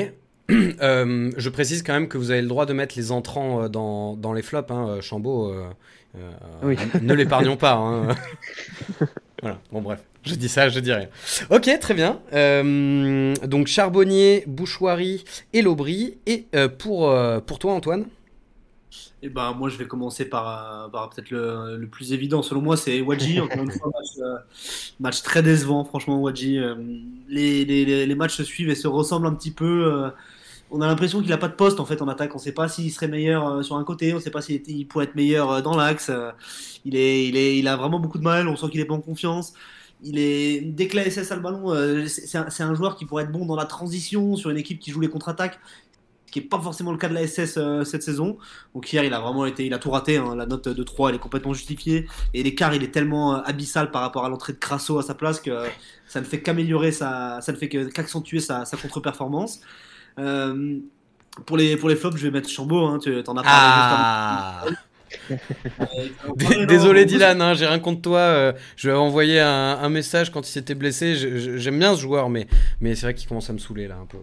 Euh, je précise quand même que vous avez le droit de mettre les entrants euh, dans, dans les flops. Hein. euh, Chambaud, euh, euh, Oui. ne l'épargnons pas. hein. voilà, bon bref, je dis ça, je dis rien. Ok, très bien. Euh, donc Charbonnier, Bouchoirie et Lobry. Et euh, pour, euh, pour toi, Antoine? Et ben moi je vais commencer par, par peut-être le, le plus évident selon moi c'est Wadji encore une fois match, euh, match très décevant franchement Wadji euh, les, les, les, les matchs se suivent et se ressemblent un petit peu euh, on a l'impression qu'il a pas de poste en fait en attaque on sait pas s'il serait meilleur euh, sur un côté on sait pas s'il pourrait être meilleur euh, dans l'axe euh, il a vraiment beaucoup de mal on sent qu'il est pas en confiance il est dès que la SS a le ballon c'est un, joueur qui pourrait être bon dans la transition sur une équipe qui joue les contre-attaques ce qui n'est pas forcément le cas de la SS cette saison. Donc hier, il a vraiment été, il a tout raté. hein. La note de 3, elle est complètement justifiée. Et l'écart, il est tellement abyssal par rapport à l'entrée de Crasso à sa place que ça ne fait qu'améliorer ça ne fait qu'accentuer sa contre-performance. Euh, pour les, pour les flops, je vais mettre Chambaud. Hein. Tu en as parlé Ah juste. Euh, Désolé Dylan, hein, j'ai rien contre toi. euh, je lui avais envoyé un, un message quand il s'était blessé. J'aime bien ce joueur, mais, mais c'est vrai qu'il commence à me saouler là un peu.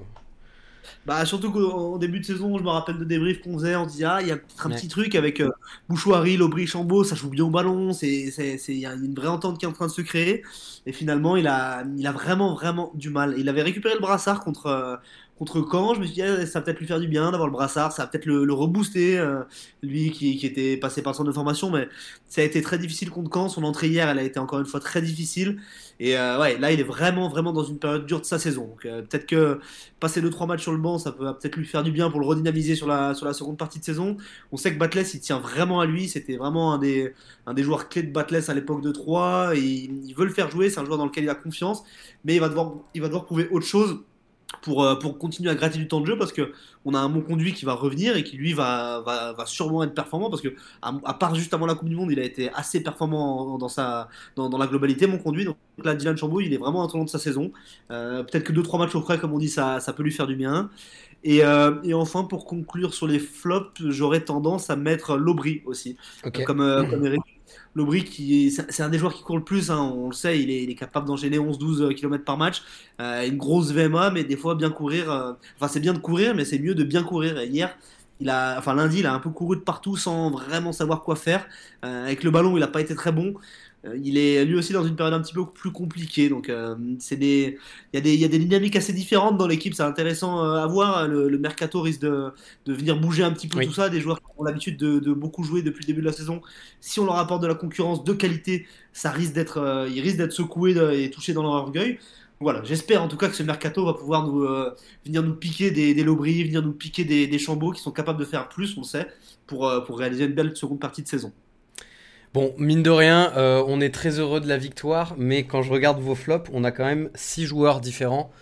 Bah surtout qu'en début de saison, je me rappelle de débriefs qu'on faisait, on se dit ah il y a peut-être un Ouais. petit truc avec euh, Bouchoirie, Lobry, Chambaud, ça joue bien au ballon, c'est c'est c'est il y a une vraie entente qui est en train de se créer. Et finalement il a il a vraiment vraiment du mal. Il avait récupéré le brassard contre euh, contre Caen, je me suis dit ah, ça va peut-être lui faire du bien d'avoir le brassard, ça va peut-être le, rebooster euh, lui qui, était passé par de formation, mais ça a été très difficile contre Caen. Son entrée hier, elle a été encore une fois très difficile. Et euh, ouais, là il est vraiment vraiment dans une période dure de sa saison. Donc euh, peut-être que passer 2-3 matchs sur le banc, ça peut peut-être lui faire du bien pour le redynamiser sur la, sur la seconde partie de saison. On sait que Batless, il tient vraiment à lui. C'était vraiment un des, un des joueurs clés de Batless à l'époque de 3. Et il, il veut le faire jouer. C'est un joueur dans lequel il a confiance. Mais il va devoir, il va devoir prouver autre chose pour, euh, pour continuer à gratter du temps de jeu parce que on a un bon conduit qui va revenir et qui lui va, va, va sûrement être performant parce que à, à part juste avant la Coupe du Monde il a été assez performant dans, sa, dans, dans la globalité mon conduit donc là Dylan Chambaud il est vraiment un tournant de sa saison euh, peut-être que 2-3 matchs au frais comme on dit ça, ça peut lui faire du bien Et, euh, et, enfin, pour conclure sur les flops, j'aurais tendance à mettre Lobry aussi, okay. comme, euh, comme Eric. Lobry, qui c'est un des joueurs qui court le plus, hein, on le sait, il est, capable d'enchaîner 11-12 km par match, euh, une grosse VMA, mais des fois bien courir. Euh, enfin, c'est bien de courir, mais c'est mieux de bien courir. Et hier, il a, enfin lundi, il a un peu couru de partout sans vraiment savoir quoi faire. Euh, avec le ballon, il n'a pas été très bon. Euh, il est lui aussi dans une période un petit peu plus compliquée. Donc, euh, c'est des, il y, a des, il y a des dynamiques assez différentes dans l'équipe. C'est intéressant euh, à voir. Le, le, mercato risque de, de venir bouger un petit peu Oui. tout ça. Des joueurs qui ont l'habitude de, de beaucoup jouer depuis le début de la saison. Si on leur apporte de la concurrence de qualité, ça risque d'être, euh, ils risquent d'être secoués et touchés dans leur orgueil. Voilà, j'espère en tout cas que ce mercato va pouvoir nous euh, venir nous piquer des, des Lobry, venir nous piquer des, des Chambeaux qui sont capables de faire plus, on sait, pour, pour réaliser une belle seconde partie de saison. Bon, mine de rien, euh, on est très heureux de la victoire, mais quand je regarde vos flops, on a quand même six joueurs différents,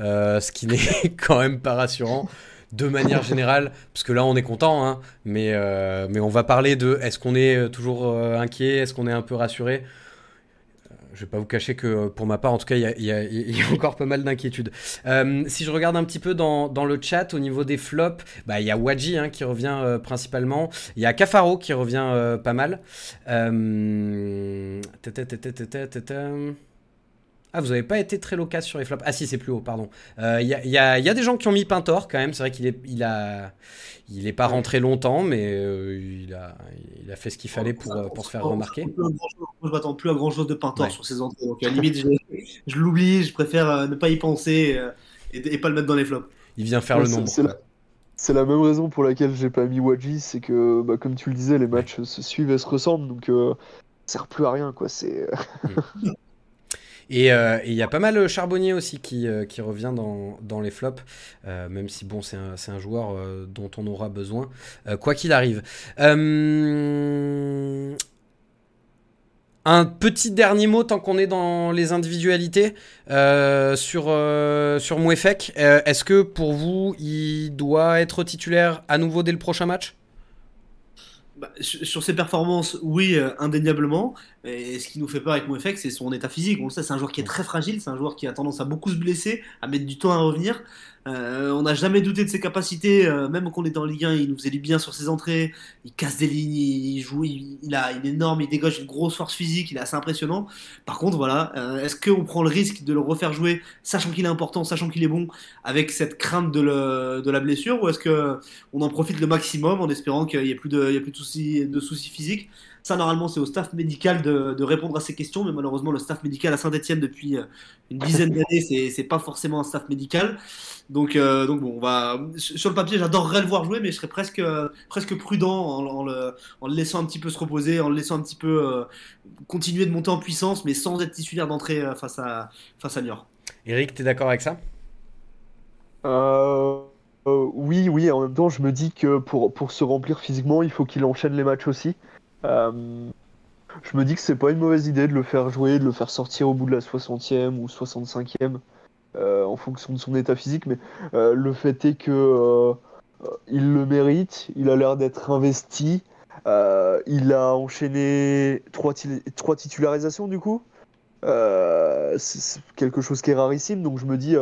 euh, ce qui n'est quand même pas rassurant de manière générale, parce que là on est content, hein, mais, euh, mais on va parler de est-ce qu'on est toujours inquiet, est-ce qu'on est un peu rassuré? Je vais pas vous cacher que euh, pour ma part, en tout cas, il y a, encore pas mal d'inquiétudes. Euh, si je regarde un petit peu dans, le chat au niveau des flops, bah, il y a Wadji hein, qui revient euh, principalement. Il y a Cafaro qui revient pas mal. Ah, vous avez pas été très loquace sur les flops. Ah si, c'est plus haut, pardon. Euh, Il y, a, il y a- il y a des gens qui ont mis Pintor quand même. C'est vrai qu'il est, il a, il est pas rentré longtemps, mais euh, il, a, il a fait ce qu'il fallait pour, euh, pour se faire remarquer. Moi, je m'attends plus à grand chose de Pintor Ouais. sur ces entrées. Donc, à la limite, je, je l'oublie, je préfère euh, ne pas y penser euh, et, et pas le mettre dans les flops. Il vient faire Ouais, le nombre. c'est la- même raison pour laquelle j'ai pas mis Wadji, c'est que, bah, comme tu le disais, les matchs se suivent et se ressemblent, donc euh, ça sert plus à rien, quoi. C'est Et euh, et il y a pas mal euh, Charbonnier aussi qui, euh, revient dans, les flops, même si bon, c'est un, joueur dont on aura besoin, quoi qu'il arrive. Un petit dernier mot tant qu'on est dans les individualités sur, euh, Mouefek. Est-ce que pour vous, il doit être titulaire à nouveau dès le prochain match? Bah, sur ses performances, oui, euh, indéniablement. Et ce qui nous fait peur avec Mouefek, c'est son état physique. On le sait, c'est un joueur qui est très fragile, c'est un joueur qui a tendance à beaucoup se blesser, à mettre du temps à revenir. Euh, on n'a jamais douté de ses capacités, euh, même quand on était en Ligue 1, il nous faisait du bien sur ses entrées, il casse des lignes, il joue, il, a, il est énorme, il dégage une grosse force physique, il est assez impressionnant. Par contre, voilà, est-ce qu'on prend le risque de le refaire jouer, sachant qu'il est important, sachant qu'il est bon, avec cette crainte de, la blessure, ou est-ce que on en profite le maximum en espérant qu'il n'y ait plus de, il y soucis, de soucis physiques ça, normalement, c'est au staff médical de, de répondre à ces questions, mais malheureusement, le staff médical à Saint-Etienne depuis euh, une dizaine d'années, c'est pas forcément un staff médical. Donc, euh, donc bon, on va sur le papier, j'adorerais le voir jouer, mais je serais presque euh, presque prudent en, en le, en le laissant un petit peu se reposer, en le laissant un petit peu euh, continuer de monter en puissance, mais sans être titulaire d'entrée face à face à Niort. Eric, t'es d'accord avec ça? Euh, euh, oui, oui, en même temps, je me dis que pour, pour se remplir physiquement, il faut qu'il enchaîne les matchs aussi. Euh, je me dis que c'est pas une mauvaise idée de le faire jouer, de le faire sortir au bout de la 60e ou 65e, euh, en fonction de son état physique, mais le fait est que il le mérite, il a l'air d'être investi, il a enchaîné trois, trois titularisations du coup. C'est quelque chose qui est rarissime, donc je me dis,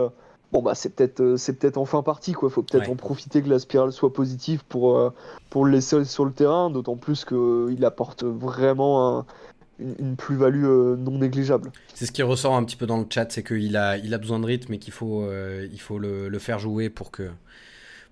bon bah c'est peut-être euh, c'est peut-être enfin parti quoi. Faut peut-être Ouais. en profiter que la spirale soit positive pour euh, pour le laisser sur le terrain, d'autant plus que il apporte vraiment un- une, plus-value euh, non négligeable. C'est ce qui ressort un petit peu dans le chat, c'est qu'il a, il a besoin de rythme et qu'il faut, euh, il faut le, le faire jouer pour que,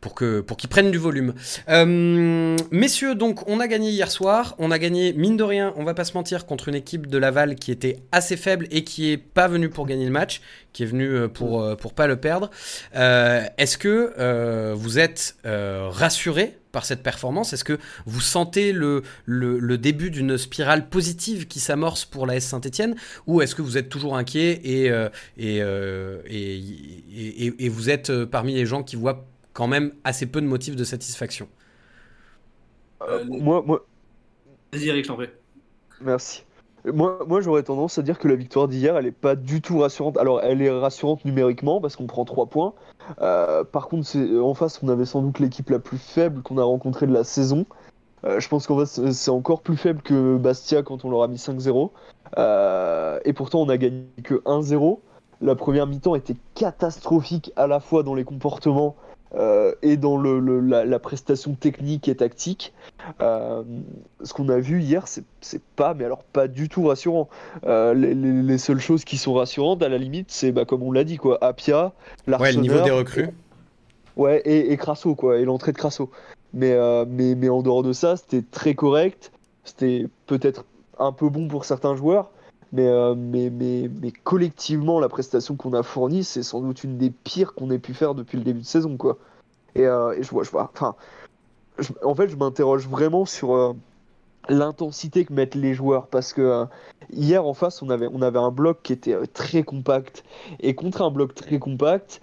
pour que, pour qu'il prenne du volume. Euh, messieurs, donc on a gagné hier soir, on a gagné mine de rien, on va pas se mentir contre une équipe de Laval qui était assez faible et qui est pas venue pour gagner le match, qui est venue euh, pour euh, pour pas le perdre. Est-ce que vous êtes rassuré par cette performance? Est-ce que vous sentez le, le, début d'une spirale positive qui s'amorce pour la S Saint-Etienne? Ou est-ce que vous êtes toujours inquiet et, et, et, et- vous êtes parmi les gens qui voient quand même assez peu de motifs de satisfaction Euh, Euh, moi, moi, Vas-y, Eric, je t'en prie. Merci. Moi, moi j'aurais tendance à dire que la victoire d'hier, elle est pas du tout rassurante. Alors, elle est rassurante numériquement parce qu'on prend 3 points. Euh, par contre, en face, on avait sans doute l'équipe la plus faible qu'on a rencontrée de la saison. Euh, je pense qu'en fait, c'est- c'est encore plus faible que Bastia quand on leur a mis 5-0. Euh, et pourtant, on a gagné que 1-0. La première mi-temps était catastrophique à la fois dans les comportements euh, et dans le, le- la, la prestation technique et tactique. Euh, ce qu'on a vu hier, c'est pas, mais alors pas du tout rassurant. Euh, les, les- les seules choses qui sont rassurantes, à la limite, c'est bah, comme on l'a dit, quoi, Apia, Ouais, le niveau des recrues. Ouais, et, et Crasso, quoi, et l'entrée de Crasso. Mais, mais, mais en dehors de ça, c'était très correct. C'était peut-être un peu bon pour certains joueurs, mais, euh, mais, mais, mais collectivement, la prestation qu'on a fournie, c'est sans doute une des pires qu'on ait pu faire depuis le début de saison, quoi. Et, euh, je vois, je vois, enfin, en fait, je m'interroge vraiment sur euh, l'intensité que mettent les joueurs, parce que hier en face, on avait, on avait un bloc qui était très compact, et contre un bloc très compact,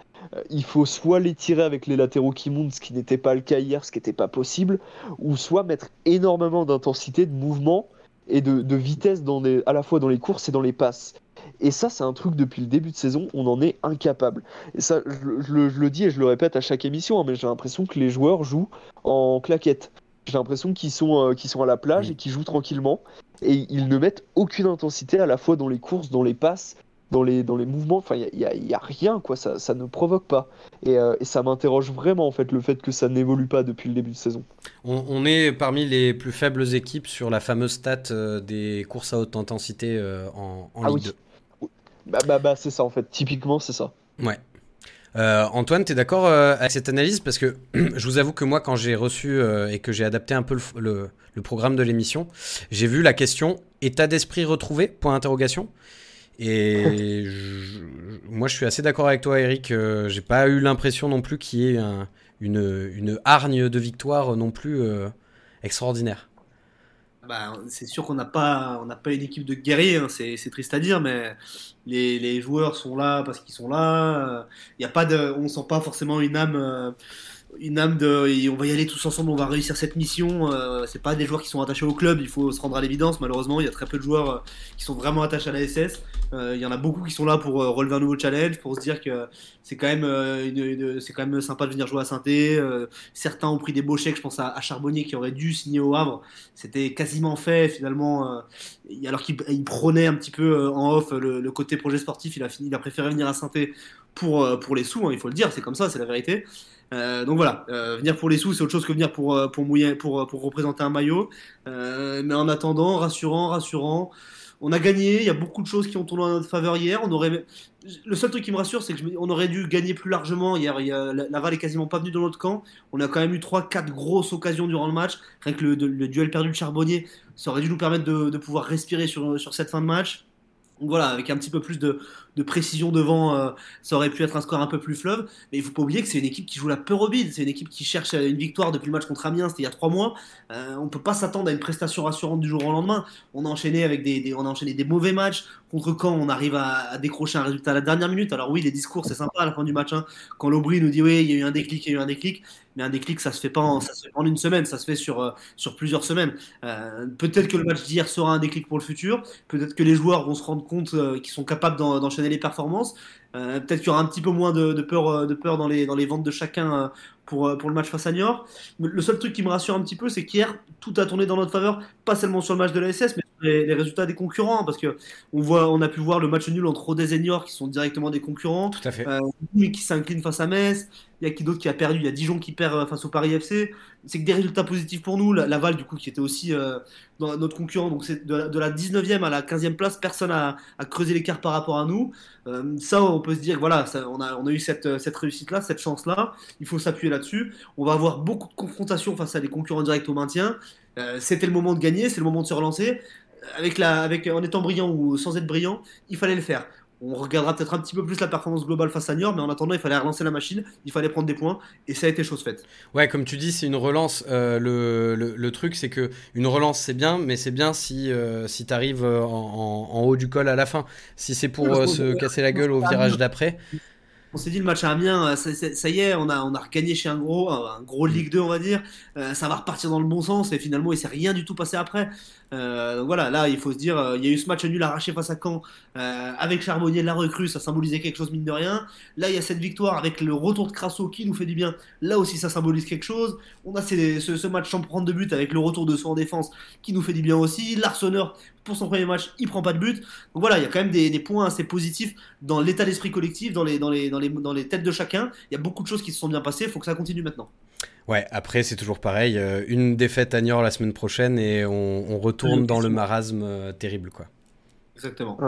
il faut soit les tirer avec les latéraux qui montent, ce qui n'était pas le cas hier, ce qui n'était pas possible, ou soit mettre énormément d'intensité, de mouvement et de, de vitesse dans les, à la fois dans les courses et dans les passes. Et ça, c'est un truc depuis le début de saison, on en est incapable. Et ça, je, le- je le- je le dis et je le répète à chaque émission, hein, mais j'ai l'impression que les joueurs jouent en claquette. J'ai l'impression qu'ils sont, euh, qu'ils sont à la plage Oui. et qu'ils jouent tranquillement. Et ils ne mettent aucune intensité à la fois dans les courses, dans les passes, dans les, dans les mouvements. Enfin, il n'y a, y a rien, quoi. Ça, ça ne provoque pas. Et, euh, et ça m'interroge vraiment, en fait, le fait que ça n'évolue pas depuis le début de saison. On, on est parmi les plus faibles équipes sur la fameuse stat euh, des courses à haute intensité euh, en, en Ah Ligue oui. Bah, bah, bah, c'est ça, en fait. Typiquement, c'est ça. 2. Ouais. Euh, Antoine, tu es d'accord euh, avec cette analyse? Parce que je vous avoue que moi, quand j'ai reçu euh, et que j'ai adapté un peu le, le- le programme de l'émission, j'ai vu la question état d'esprit retrouvé? Point d'interrogation. Et moi, je suis assez d'accord avec toi, Eric. euh, j'ai pas eu l'impression non plus qu'il y ait un- une, hargne de victoire non plus euh, extraordinaire. Bah, c'est sûr qu'on n'a pas, pas une équipe de guerriers, hein, c'est, triste à dire, mais les, les joueurs sont là parce qu'ils sont là. Il y a pas de, on sent pas forcément une âme, euh, une âme de, on va y aller tous ensemble, on va réussir cette mission. euh, c'est pas des joueurs qui sont attachés au club, il faut se rendre à l'évidence. Malheureusement, il y a très peu de joueurs euh, qui sont vraiment attachés à la SS. Euh, il y en a beaucoup qui sont là pour euh, relever un nouveau challenge, pour se dire que c'est quand même, c'est quand même sympa de venir jouer à saint certains ont pris des beaux chèques, je pense à, à Charbonnier qui aurait dû signer au Havre c'était quasiment fait finalement. alors qu'il il prônait un petit peu en off le, côté projet sportif, il a, préféré venir à saint pour, pour les sous, hein, il faut le dire, c'est comme ça, c'est la vérité. Euh, donc voilà, euh, venir pour les sous, c'est autre chose que venir pour, euh, pour, mouiller, pour, pour représenter un maillot. Mais en attendant, rassurant, rassurant. On a gagné, il y a beaucoup de choses qui ont tourné en notre faveur hier. On aurait... Le seul truc qui me rassure, c'est que je me dis, on aurait dû gagner plus largement hier. Il y. Laval est quasiment pas venu dans notre camp. On a quand même eu 3-4 grosses occasions durant le match. Rien que le duel perdu de Charbonnier, ça aurait dû nous permettre de, de pouvoir respirer sur, sur cette fin de match. Donc voilà, avec un petit peu plus de, de précision devant, euh, ça aurait pu être un score un peu plus fleuve. Mais il faut pas oublier que c'est une équipe qui joue la peur au bide. C'est une équipe qui cherche une victoire depuis le match contre Amiens, c'était il y a trois mois. Euh, on peut pas s'attendre à une prestation rassurante du jour au lendemain. On a enchaîné avec des, on a enchaîné des mauvais matchs. Contre quand on arrive à, décrocher un résultat à la dernière minute. Alors oui, les discours c'est sympa à la fin du match. hein. Quand l'Aubry nous dit oui, il y a eu un déclic, il y a eu un déclic. Mais un déclic, ça se fait pas en, ça se fait pas en une semaine, ça se fait sur, euh, sur plusieurs semaines. Euh, peut-être que le match d'hier sera un déclic pour le futur. Peut-être que les joueurs vont se rendre compte euh, qu'ils sont capables d'en- les performances. Euh, Peut-être qu'il y aura un petit peu moins de, de peur, euh, de peur dans, les, dans les ventes de chacun euh, pour, pour le match face à Niort. Le seul truc qui me rassure un petit peu, c'est qu'hier, tout a tourné dans notre faveur, pas seulement sur le match de la SS, mais sur les, les résultats des concurrents. Parce que on, voit, on a pu voir le match nul entre Rodez et Niort, qui sont directement des concurrents. Tout à fait. Euh, qui s'incline face à Metz. Il y a qui d'autre qui a perdu? Il y a Dijon qui perd face au Paris FC. C'est que des résultats positifs pour nous. La- Laval, du coup, qui était aussi euh, dans notre concurrent. Donc, c'est de, la- de la 19e à la 15e place, personne n'a creusé l'écart par rapport à nous. Euh, ça, on peut se dire voilà, on, a, on eu cette, euh, cette réussite-là, cette chance-là. Il faut s'appuyer là-dessus. On va avoir beaucoup de confrontations face à des concurrents directs au maintien. Euh, C'était le moment de gagner, c'est le moment de se relancer. Avec la, avec, en étant brillant ou sans être brillant, il fallait le faire. On regardera peut-être un petit peu plus la performance globale face à Niort, mais en attendant, il fallait relancer la machine, il fallait prendre des points, et ça a été chose faite. Ouais, comme tu dis, c'est une relance. Euh, le, le, le truc, c'est que une relance, c'est bien, mais c'est bien si, euh, si tu arrives en, en- en haut du col à la fin. Si c'est pour euh, se casser la gueule au virage d'après. On s'est dit le match à Amiens, euh, ça, ça- ça y est, on a, on a regagné chez un gros, un, un gros Ligue 2 on va dire, Euh, ça va repartir dans le bon sens et finalement il s'est rien du tout passé après. Euh, donc voilà, là il faut se dire, euh, il y a eu ce match nul arraché face à Caen euh, avec Charbonnier la recrue, ça symbolisait quelque chose mine de rien. Là il y a cette victoire avec le retour de Crasso qui nous fait du bien, là aussi ça symbolise quelque chose. On a ce, match sans prendre de but avec le retour de soi en défense qui nous fait du bien aussi. Larsonneur pour son premier match, il prend pas de but. Donc voilà, il y a quand même des, des points assez positifs dans l'état d'esprit collectif, dans les, dans les, dans les, dans les têtes de chacun. Il y a beaucoup de choses qui se sont bien passées. Il faut que ça continue maintenant. Ouais, après, c'est toujours pareil. euh, Une défaite à Niort la semaine prochaine et on, on retourne dans le marasme euh, terrible, quoi. Exactement.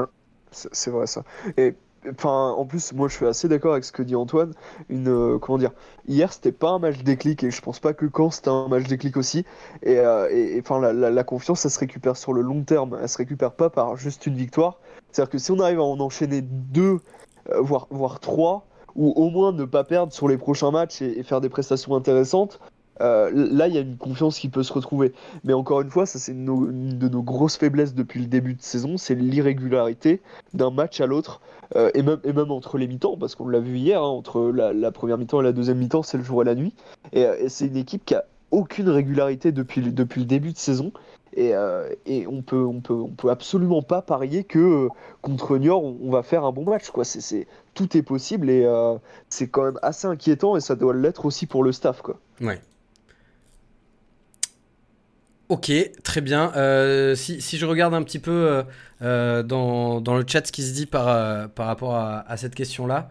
C'est c'est vrai ça. Et enfin, en plus, moi je suis assez d'accord avec ce que dit Antoine. Une, euh, comment dire, hier c'était pas un match déclic et je pense pas que quand c'était un match déclic aussi. Et euh, et- et, enfin, la, la- la confiance, ça se récupère sur le long terme. Elle se récupère pas par juste une victoire. C'est-à-dire que si on arrive à en enchaîner deux, euh, voire, voire trois, ou au moins ne pas perdre sur les prochains matchs et, faire des prestations intéressantes. euh, là, il y a une confiance qui peut se retrouver. Mais encore une fois, ça c'est une de nos grosses faiblesses depuis le début de saison, c'est l'irrégularité d'un match à l'autre, euh, et, même, entre les mi-temps, parce qu'on l'a vu hier, hein, entre la, première mi-temps et la deuxième mi-temps, c'est le jour et la nuit. Et, euh, c'est une équipe qui a aucune régularité depuis le début de saison. Et, euh, et on peut, on peut, on peut absolument pas parier que euh, contre Niort, on, va faire un bon match. Quoi. Tout est possible et euh, c'est quand même assez inquiétant et ça doit l'être aussi pour le staff. Quoi. Ouais. Ok, très bien. Si, je regarde un petit peu dans, dans le chat ce qui se dit par, par rapport à, cette question-là,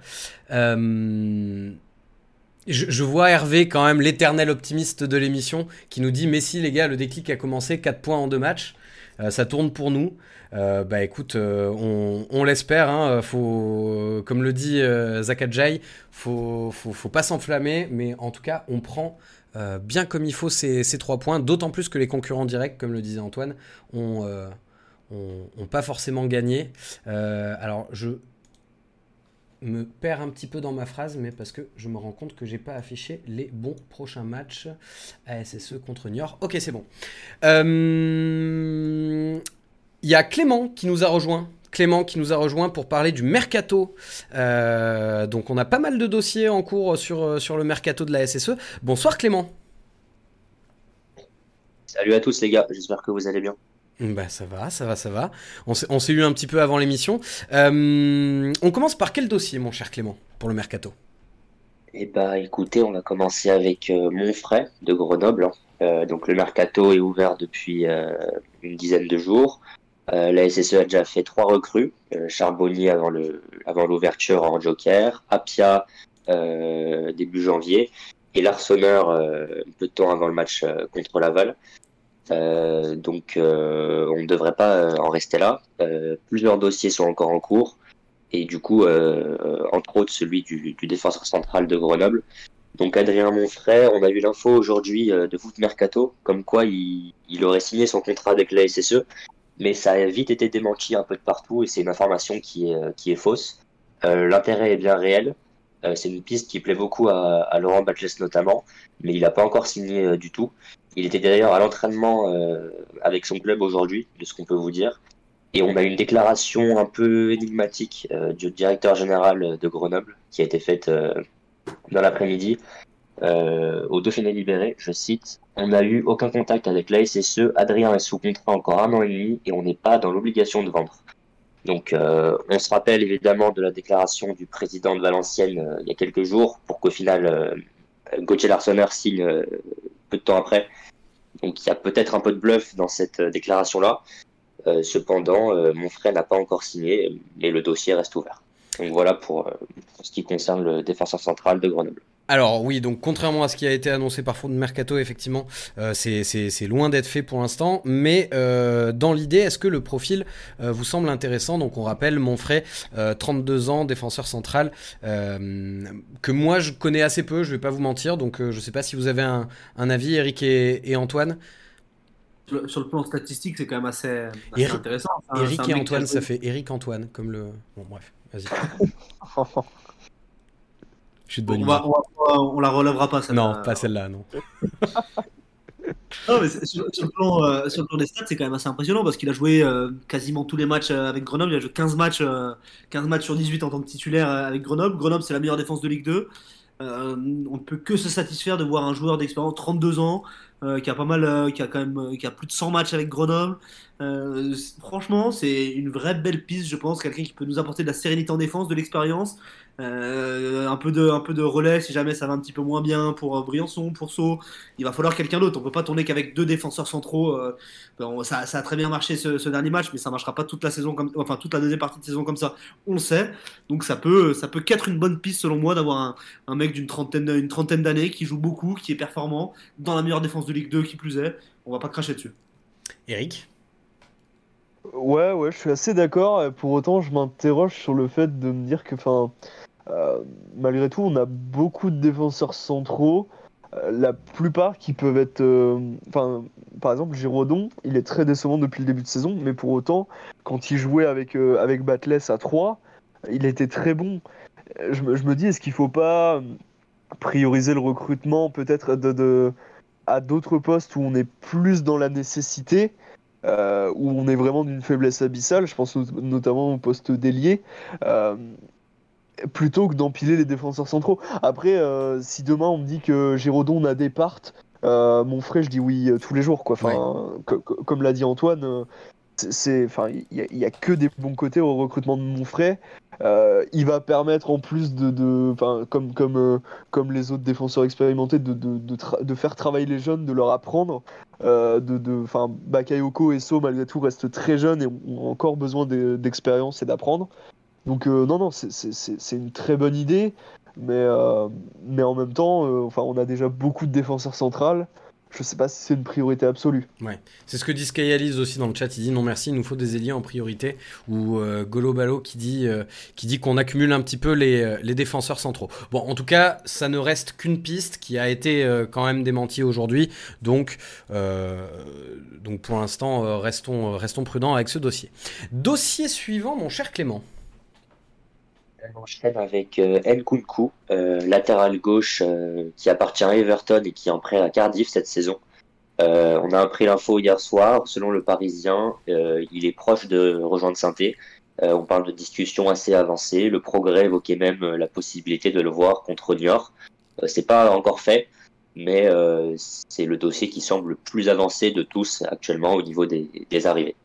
je, vois Hervé quand même, l'éternel optimiste de l'émission, qui nous dit Messi, les gars, le déclic a commencé, 4 points en deux matchs, Euh, ça tourne pour nous. Euh, bah écoute, euh, on, l'espère. Hein, comme le dit Zakadjai, faut, faut, pas s'enflammer, mais en tout cas, on prend bien comme il faut ces, ces trois points, d'autant plus que les concurrents directs, comme le disait Antoine, ont, pas forcément gagné. Alors, je me perds un petit peu dans ma phrase, mais parce que je me rends compte que j'ai pas affiché les bons prochains matchs. ASSE contre Niort. Ok, c'est bon. Euh, Il y a Clément qui nous a rejoint. Clément qui nous a rejoint pour parler du mercato. Euh, donc on a pas mal de dossiers en cours sur, sur le mercato de la SSE. Bonsoir Clément. Salut à tous les gars, j'espère que vous allez bien. Bah ça va, ça va, ça va. On s'est eu un petit peu avant l'émission. Euh, on commence par quel dossier mon cher Clément pour le mercato? Et bah écoutez, on va commencer avec euh, Monfray de Grenoble. hein. Euh, donc le mercato est ouvert depuis euh, une dizaine de jours. La SSE a déjà fait trois recrues. Charbonnier avant l'ouverture en joker, Apia début janvier et l'Arseneur peu de temps avant le match contre Laval. Euh, donc euh, on ne devrait pas euh, en rester là. Plusieurs dossiers sont encore en cours. et du coup, entre autres celui du, défenseur central de Grenoble. Donc Adrien Monfray, on a eu l'info aujourd'hui de Foot Mercato, comme quoi il, aurait signé son contrat avec la SSE, mais ça a vite été démenti un peu de partout et c'est une information qui est, fausse. L'intérêt est bien réel, c'est une piste qui plaît beaucoup à, Laurent Batles notamment, mais il n'a pas encore signé euh, du tout. Il était d'ailleurs à l'entraînement euh, avec son club aujourd'hui, de ce qu'on peut vous dire. Et on a une déclaration un peu énigmatique euh, du directeur général de Grenoble qui a été faite euh, dans l'après-midi euh, au Dauphiné libéré. Je cite On n'a eu aucun contact avec la SSE. Adrien est sous contrat encore un an et demi et on n'est pas dans l'obligation de vendre. Donc, euh, on se rappelle évidemment de la déclaration du président de Valenciennes euh, il y a quelques jours pour qu'au final euh, Gauthier Larsonneur signe peu de temps après. Donc, il y a peut-être un peu de bluff dans cette déclaration-là. Cependant, mon frère n'a pas encore signé, mais le dossier reste ouvert. Donc voilà pour ce qui concerne le défenseur central de Grenoble. Alors oui, donc contrairement à ce qui a été annoncé par Foot Mercato, effectivement, euh, c'est- loin d'être fait pour l'instant. Mais euh, dans l'idée, est-ce que le profil euh, vous semble intéressant? Donc on rappelle, Monfray, euh, 32 ans, défenseur central, euh, que moi je connais assez peu, je vais pas vous mentir. Donc euh, je sais pas si vous avez un, un avis, Eric et, et Antoine. Sur le, sur le plan statistique, c'est quand même assez, assez Eric- intéressant. Eric et Antoine, ça fait Eric Antoine, comme le. Bon bref, vas-y. Je suis de bonne On, va, humeur. on, va- on la relèvera pas, ça. Non, pas celle-là, non. Non, mais c'est- sur, sur le plan, euh, sur le plan des stats, c'est quand même assez impressionnant parce qu'il a joué euh, quasiment tous les matchs euh, avec Grenoble. Il a joué 15 matchs, euh, 15 matchs sur 18 en tant que titulaire avec Grenoble. Grenoble, c'est la meilleure défense de Ligue 2. Euh, on ne peut que se satisfaire de voir un joueur d'expérience, 32 ans, qui a pas mal, qui a quand même, qui a plus de 100 matchs avec Grenoble. Franchement, c'est une vraie belle piste, je pense, quelqu'un qui peut nous apporter de la sérénité en défense, de l'expérience, euh, un peu de, un peu de relais si jamais ça va un petit peu moins bien pour euh, Briançon, pour Sceaux. Il va falloir quelqu'un d'autre. On peut pas tourner qu'avec deux défenseurs centraux. euh, bon, ça, ça a très bien marché ce, ce dernier match, mais ça marchera pas toute la saison comme, enfin toute la deuxième partie de saison comme ça. On le sait. Donc ça peut, ça peut qu'être une bonne piste selon moi d'avoir un, un mec d'une trentaine, une trentaine d'années qui joue beaucoup, qui est performant, dans la meilleure défense de Ligue 2 qui plus est. On va pas cracher dessus. Eric? Ouais, ouais, je suis assez d'accord. Pour autant, je m'interroge sur le fait de me dire que, enfin, malgré tout, on a beaucoup de défenseurs centraux. euh, la plupart qui peuvent être, euh, par exemple, Giraudon, il est très décevant depuis le début de saison, mais pour autant, quand il jouait avec euh, avec Batles à 3, il était très bon. Euh, Je me, dis, est-ce qu'il faut pas euh, prioriser le recrutement peut-être de, de- à d'autres postes où on est plus dans la nécessité? euh, où on est vraiment d'une faiblesse abyssale, je pense not- notamment au poste d'ailier, euh, plutôt que d'empiler les défenseurs centraux. Après, euh, si demain on me dit que Giraudon a des parts, euh, mon frère, je dis oui euh, tous les jours. Quoi. Enfin, comme l'a dit Antoine, c'est- enfin, il y, a- que des bons côtés au recrutement de mon frère. Il va permettre en plus de, de comme, comme, comme les autres défenseurs expérimentés, de, de, de, tra- de faire travailler les jeunes, de leur apprendre. De, de, Bakayoko et So, malgré tout, restent très jeunes et ont encore besoin de- d'expérience et d'apprendre. Donc, euh, non, non, c'est- une très bonne idée, mais, euh, en même temps, euh, on a déjà beaucoup de défenseurs centrales. Je sais pas si c'est une priorité absolue. C'est ce que dit Skyaliz aussi dans le chat. Il dit non merci, il nous faut des ailiers en priorité. Ou euh, Golo Balo qui dit, qui dit qu'on accumule un petit peu les, défenseurs centraux. Bon, en tout cas, ça ne reste qu'une piste qui a été quand même démentie aujourd'hui. Donc, pour l'instant, restons prudents avec ce dossier. Dossier suivant, mon cher Clément. Enchaîne avec euh, Nkunku, euh, latéral gauche euh, qui appartient à Everton et qui est en prêt à Cardiff cette saison. Euh, on a appris l'info hier soir. Selon le Parisien, euh, il est proche de rejoindre saint Euh, on parle de discussions assez avancées. Le progrès évoquait même euh, la possibilité de le voir contre Niort. Euh, c'est pas encore fait, mais euh, c'est le dossier qui semble le plus avancé de tous actuellement au niveau des arrivées.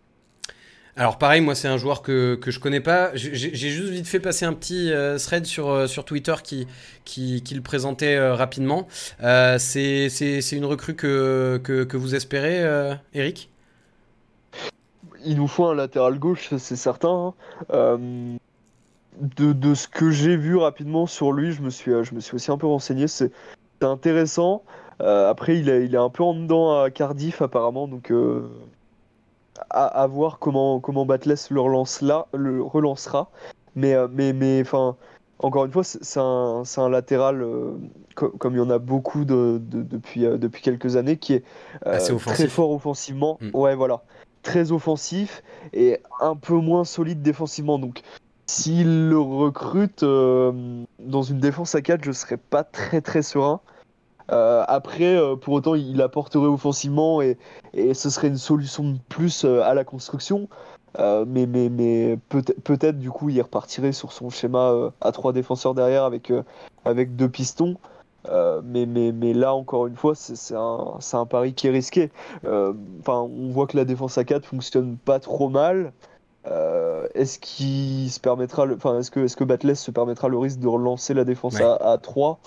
Alors pareil, moi c'est un joueur que, que je connais pas. J'ai juste vite fait passer un petit euh, thread sur, euh, sur Twitter qui, qui, qui le présentait euh, rapidement. Euh, c'est une recrue que, que, que vous espérez, Eric? Il nous faut un latéral gauche, c'est certain. hein. De, de ce que j'ai vu rapidement sur lui, je me suis, je me suis aussi un peu renseigné. C'est intéressant. Après, il est, il est un peu en dedans à Cardiff apparemment, donc à, à voir comment, comment Batles le, relance là, le relancera. Mais, euh, mais, mais enfin, encore une fois, c'est un, un latéral, euh, co- comme il y en a beaucoup de, de- depuis, euh, depuis quelques années, qui est euh, très fort offensivement. Mm. Ouais, voilà. Très offensif et un peu moins solide défensivement. Donc, s'il le recrute dans une défense à 4, je serais pas très très serein. Euh, après, euh, pour autant, il apporterait offensivement et, et ce serait une solution de plus euh, à la construction. Euh, mais mais, mais peut-être du coup, il repartirait sur son schéma euh, à trois défenseurs derrière avec, euh, avec deux pistons. Mais, mais, mais là, encore une fois, c'est un, un pari qui est risqué. Enfin, on voit que la défense à 4 fonctionne pas trop mal. Est-ce qu'il se permettra enfin, est-ce que, est-ce que Batles se permettra le risque de relancer la défense Ouais. à, à 3?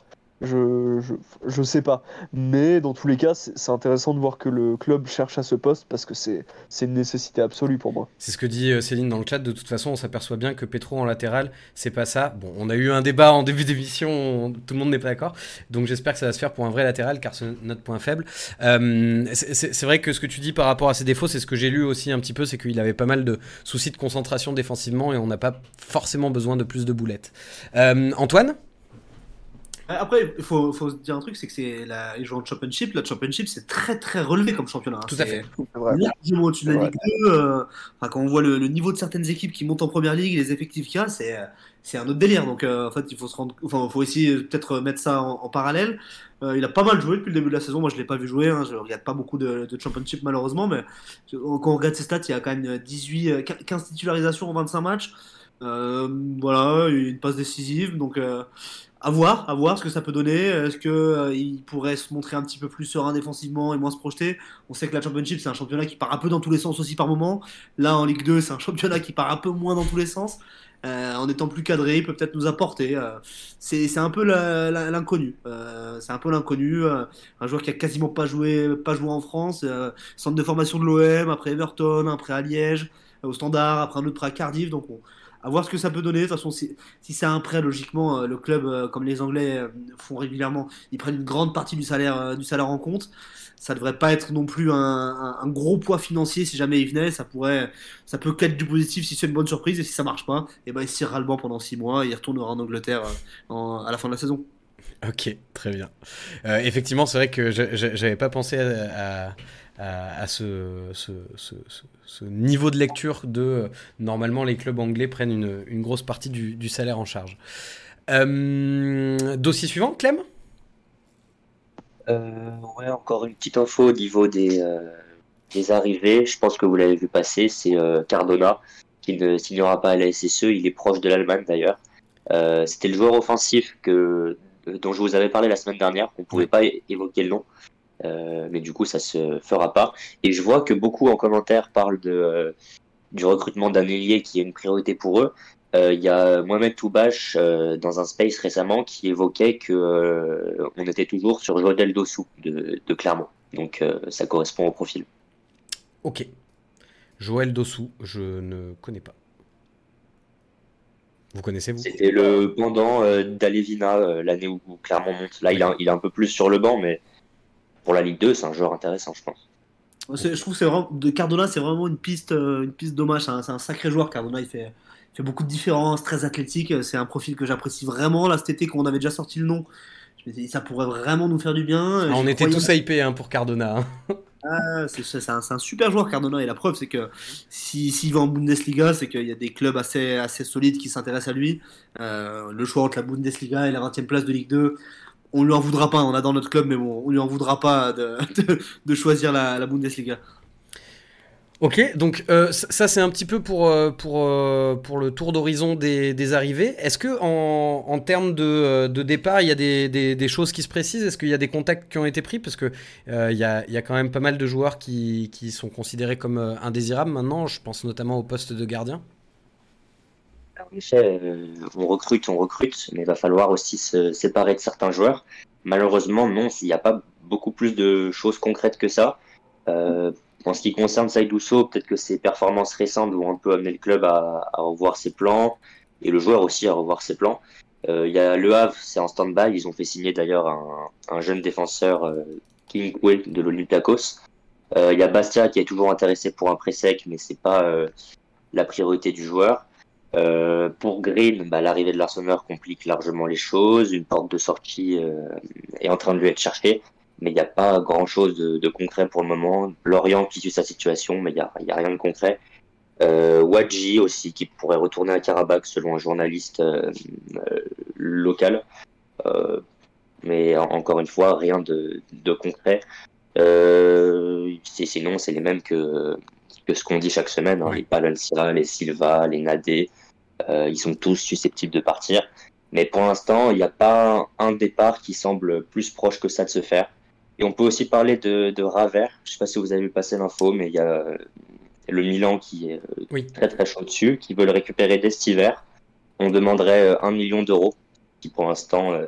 Je, je, je sais pas. Mais dans tous les cas, c'est intéressant de voir que le club cherche à ce poste parce que c'est une nécessité absolue pour moi. C'est ce que dit euh, Céline dans le chat. De toute façon, on s'aperçoit bien que Petro en latéral, c'est pas ça. Bon, on a eu un débat en début d'émission, on- tout le monde n'est pas d'accord. Donc j'espère que ça va se faire pour un vrai latéral, car c'est notre point faible. Euh, c'est vrai que ce que tu dis par rapport à ses défauts, c'est ce que j'ai lu aussi un petit peu, c'est qu'il avait pas mal de soucis de concentration défensivement et on n'a pas forcément besoin de plus de boulettes. Euh, Antoine? Après, il faut, faut se dire un truc, c'est que c'est la, ils jouent en championship. La championship, c'est très très relevé comme championnat. hein. Tout à fait. Largement au-dessus de la. Ligue 2. euh, enfin, quand on voit le, le niveau de certaines équipes qui montent en première ligue, les effectifs qu'il y a, c'est c'est un autre délire. Donc, euh, en fait, il faut se rendre, enfin, faut essayer peut-être mettre ça en, en parallèle. Euh, il a pas mal joué depuis le début de la saison. Moi, je l'ai pas vu jouer. Hein. Je regarde pas beaucoup de, de championship malheureusement, mais je- quand on regarde ses stats, il y a quand même 18, euh, 15 titularisations en 25 matchs. Euh, voilà, une passe décisive. Donc, euh, à voir, à voir ce que ça peut donner. Est-ce que euh, il pourrait se montrer un petit peu plus serein défensivement et moins se projeter? On sait que la Championship, c'est un championnat qui part un peu dans tous les sens aussi par moment. Là, en Ligue 2, c'est un championnat qui part un peu moins dans tous les sens. Euh, en étant plus cadré, il peut peut-être nous apporter. euh, c'est un peu l'inconnu. Euh, c'est un peu l'inconnu. un joueur qui a quasiment pas joué, pas joué en France. centre de formation de l'OM, après Everton, après à Liège, au Standard, après un autre prêt à Cardiff. Donc, on, à voir ce que ça peut donner. De toute façon, si, c'est un prêt, logiquement, euh, le club, euh, comme les Anglais euh, font régulièrement, ils prennent une grande partie du salaire, en compte. Ça devrait pas être non plus un, gros poids financier si jamais il venait. Ça pourrait, ça peut qu'être du positif si c'est une bonne surprise et si ça marche pas, et ben il tirera le banc pendant six mois et il retournera en Angleterre à la fin de la saison. Ok, très bien. Effectivement, c'est vrai que j'avais pas pensé à- à- à ce, ce- ce- ce- ce niveau de lecture de normalement les clubs anglais prennent une, une grosse partie du, du salaire en charge. Euh, dossier suivant, Clem? Euh, ouais, encore une petite info au niveau des, euh, des arrivées. Je pense que vous l'avez vu passer. C'est Cardona qui ne signera pas à la SSE. Il est proche de l'Allemagne d'ailleurs. C'était le joueur offensif que, dont je vous avais parlé la semaine dernière. On ne pouvait pas évoquer le nom. Euh, mais du coup, ça se fera pas. Et je vois que beaucoup en commentaire parlent de, euh, du recrutement d'un ailier qui est une priorité pour eux. Euh, Il y a Mohamed Toubache dans un space récemment qui évoquait que on était toujours sur Jodel Dossou de, de Clermont. Donc ça correspond au profil. Ok. Joël Dossou, je ne connais pas. Vous connaissez vous? C'était le pendant d'Alevina l'année où Clermont monte. Là, il, a, il est un peu plus sur le banc, mais pour la Ligue 2, c'est un joueur intéressant, je pense. Je trouve que c'est vraiment de Cardona, c'est vraiment une piste, euh, une piste dommage. C'est un, c'est un sacré joueur. Cardona, il fait, il fait beaucoup de différences, très athlétique. C'est un profil que j'apprécie vraiment. Là, cet été, quand on avait déjà sorti le nom, je me disais, ça pourrait vraiment nous faire du bien. Ah, On était croyais. tous hypés hein, pour Cardona. hein. Ah, c'est un, super joueur Cardona et la preuve c'est que si- s'il va en Bundesliga c'est qu'il y a des clubs assez, assez solides qui s'intéressent à lui. Euh, le choix entre la Bundesliga et la 20e place de Ligue 2, on lui en voudra pas, on a dans notre club mais bon, on lui en voudra pas de, de, choisir la, Bundesliga. Ok, donc euh, ça c'est un petit peu pour, euh, pour, euh, pour le tour d'horizon des, des arrivées. Est-ce que en, en termes de, de départ, il y a des, des, choses qui se précisent? Est-ce qu'il y a des contacts qui ont été pris? Parce que il y, a, il y a quand même pas mal de joueurs qui, qui sont considérés comme indésirables maintenant. Je pense notamment au poste de gardien. En effet, euh, on recrute, on recrute, mais il va falloir aussi se séparer de certains joueurs. Malheureusement, non, il n'y a pas beaucoup plus de choses concrètes que ça. Euh, en ce qui concerne Saïdousso, peut-être que ses performances récentes vont un peu amener le club à, revoir ses plans, et le joueur aussi à revoir ses plans. Euh, Il y a Le Havre, c'est en stand-by, ils ont fait signer d'ailleurs un, un jeune défenseur, King Kwe, de l'Olympiakos. Il y a Bastia qui est toujours intéressé pour un pré sec, mais c'est pas la priorité du joueur. Euh, pour Green, bah, l'arrivée de l'Arsenal complique largement les choses. Une porte de sortie euh, est en train de lui être cherchée, mais il n'y a pas grand-chose de, de concret pour le moment. Lorient qui suit sa situation, mais il n'y a, il y a rien de concret. Euh, Wadji aussi qui pourrait retourner à Karabakh selon un journaliste euh, euh, local. Euh, mais en- encore une fois, rien de, de concret. Euh, sinon, c'est les mêmes que, que ce qu'on dit chaque semaine. hein. Les Palencia, les Silva, les Nadé, ils sont tous susceptibles de partir. Mais pour l'instant, il n'y a pas un départ qui semble plus proche que ça de se faire. Et on peut aussi parler de, de Raver. Je sais pas si vous avez vu passer l'info, mais il y a euh, le Milan qui est euh, Oui. très très chaud dessus, qui veut le récupérer dès cet hiver. On demanderait euh, un million d'euros, qui pour l'instant euh,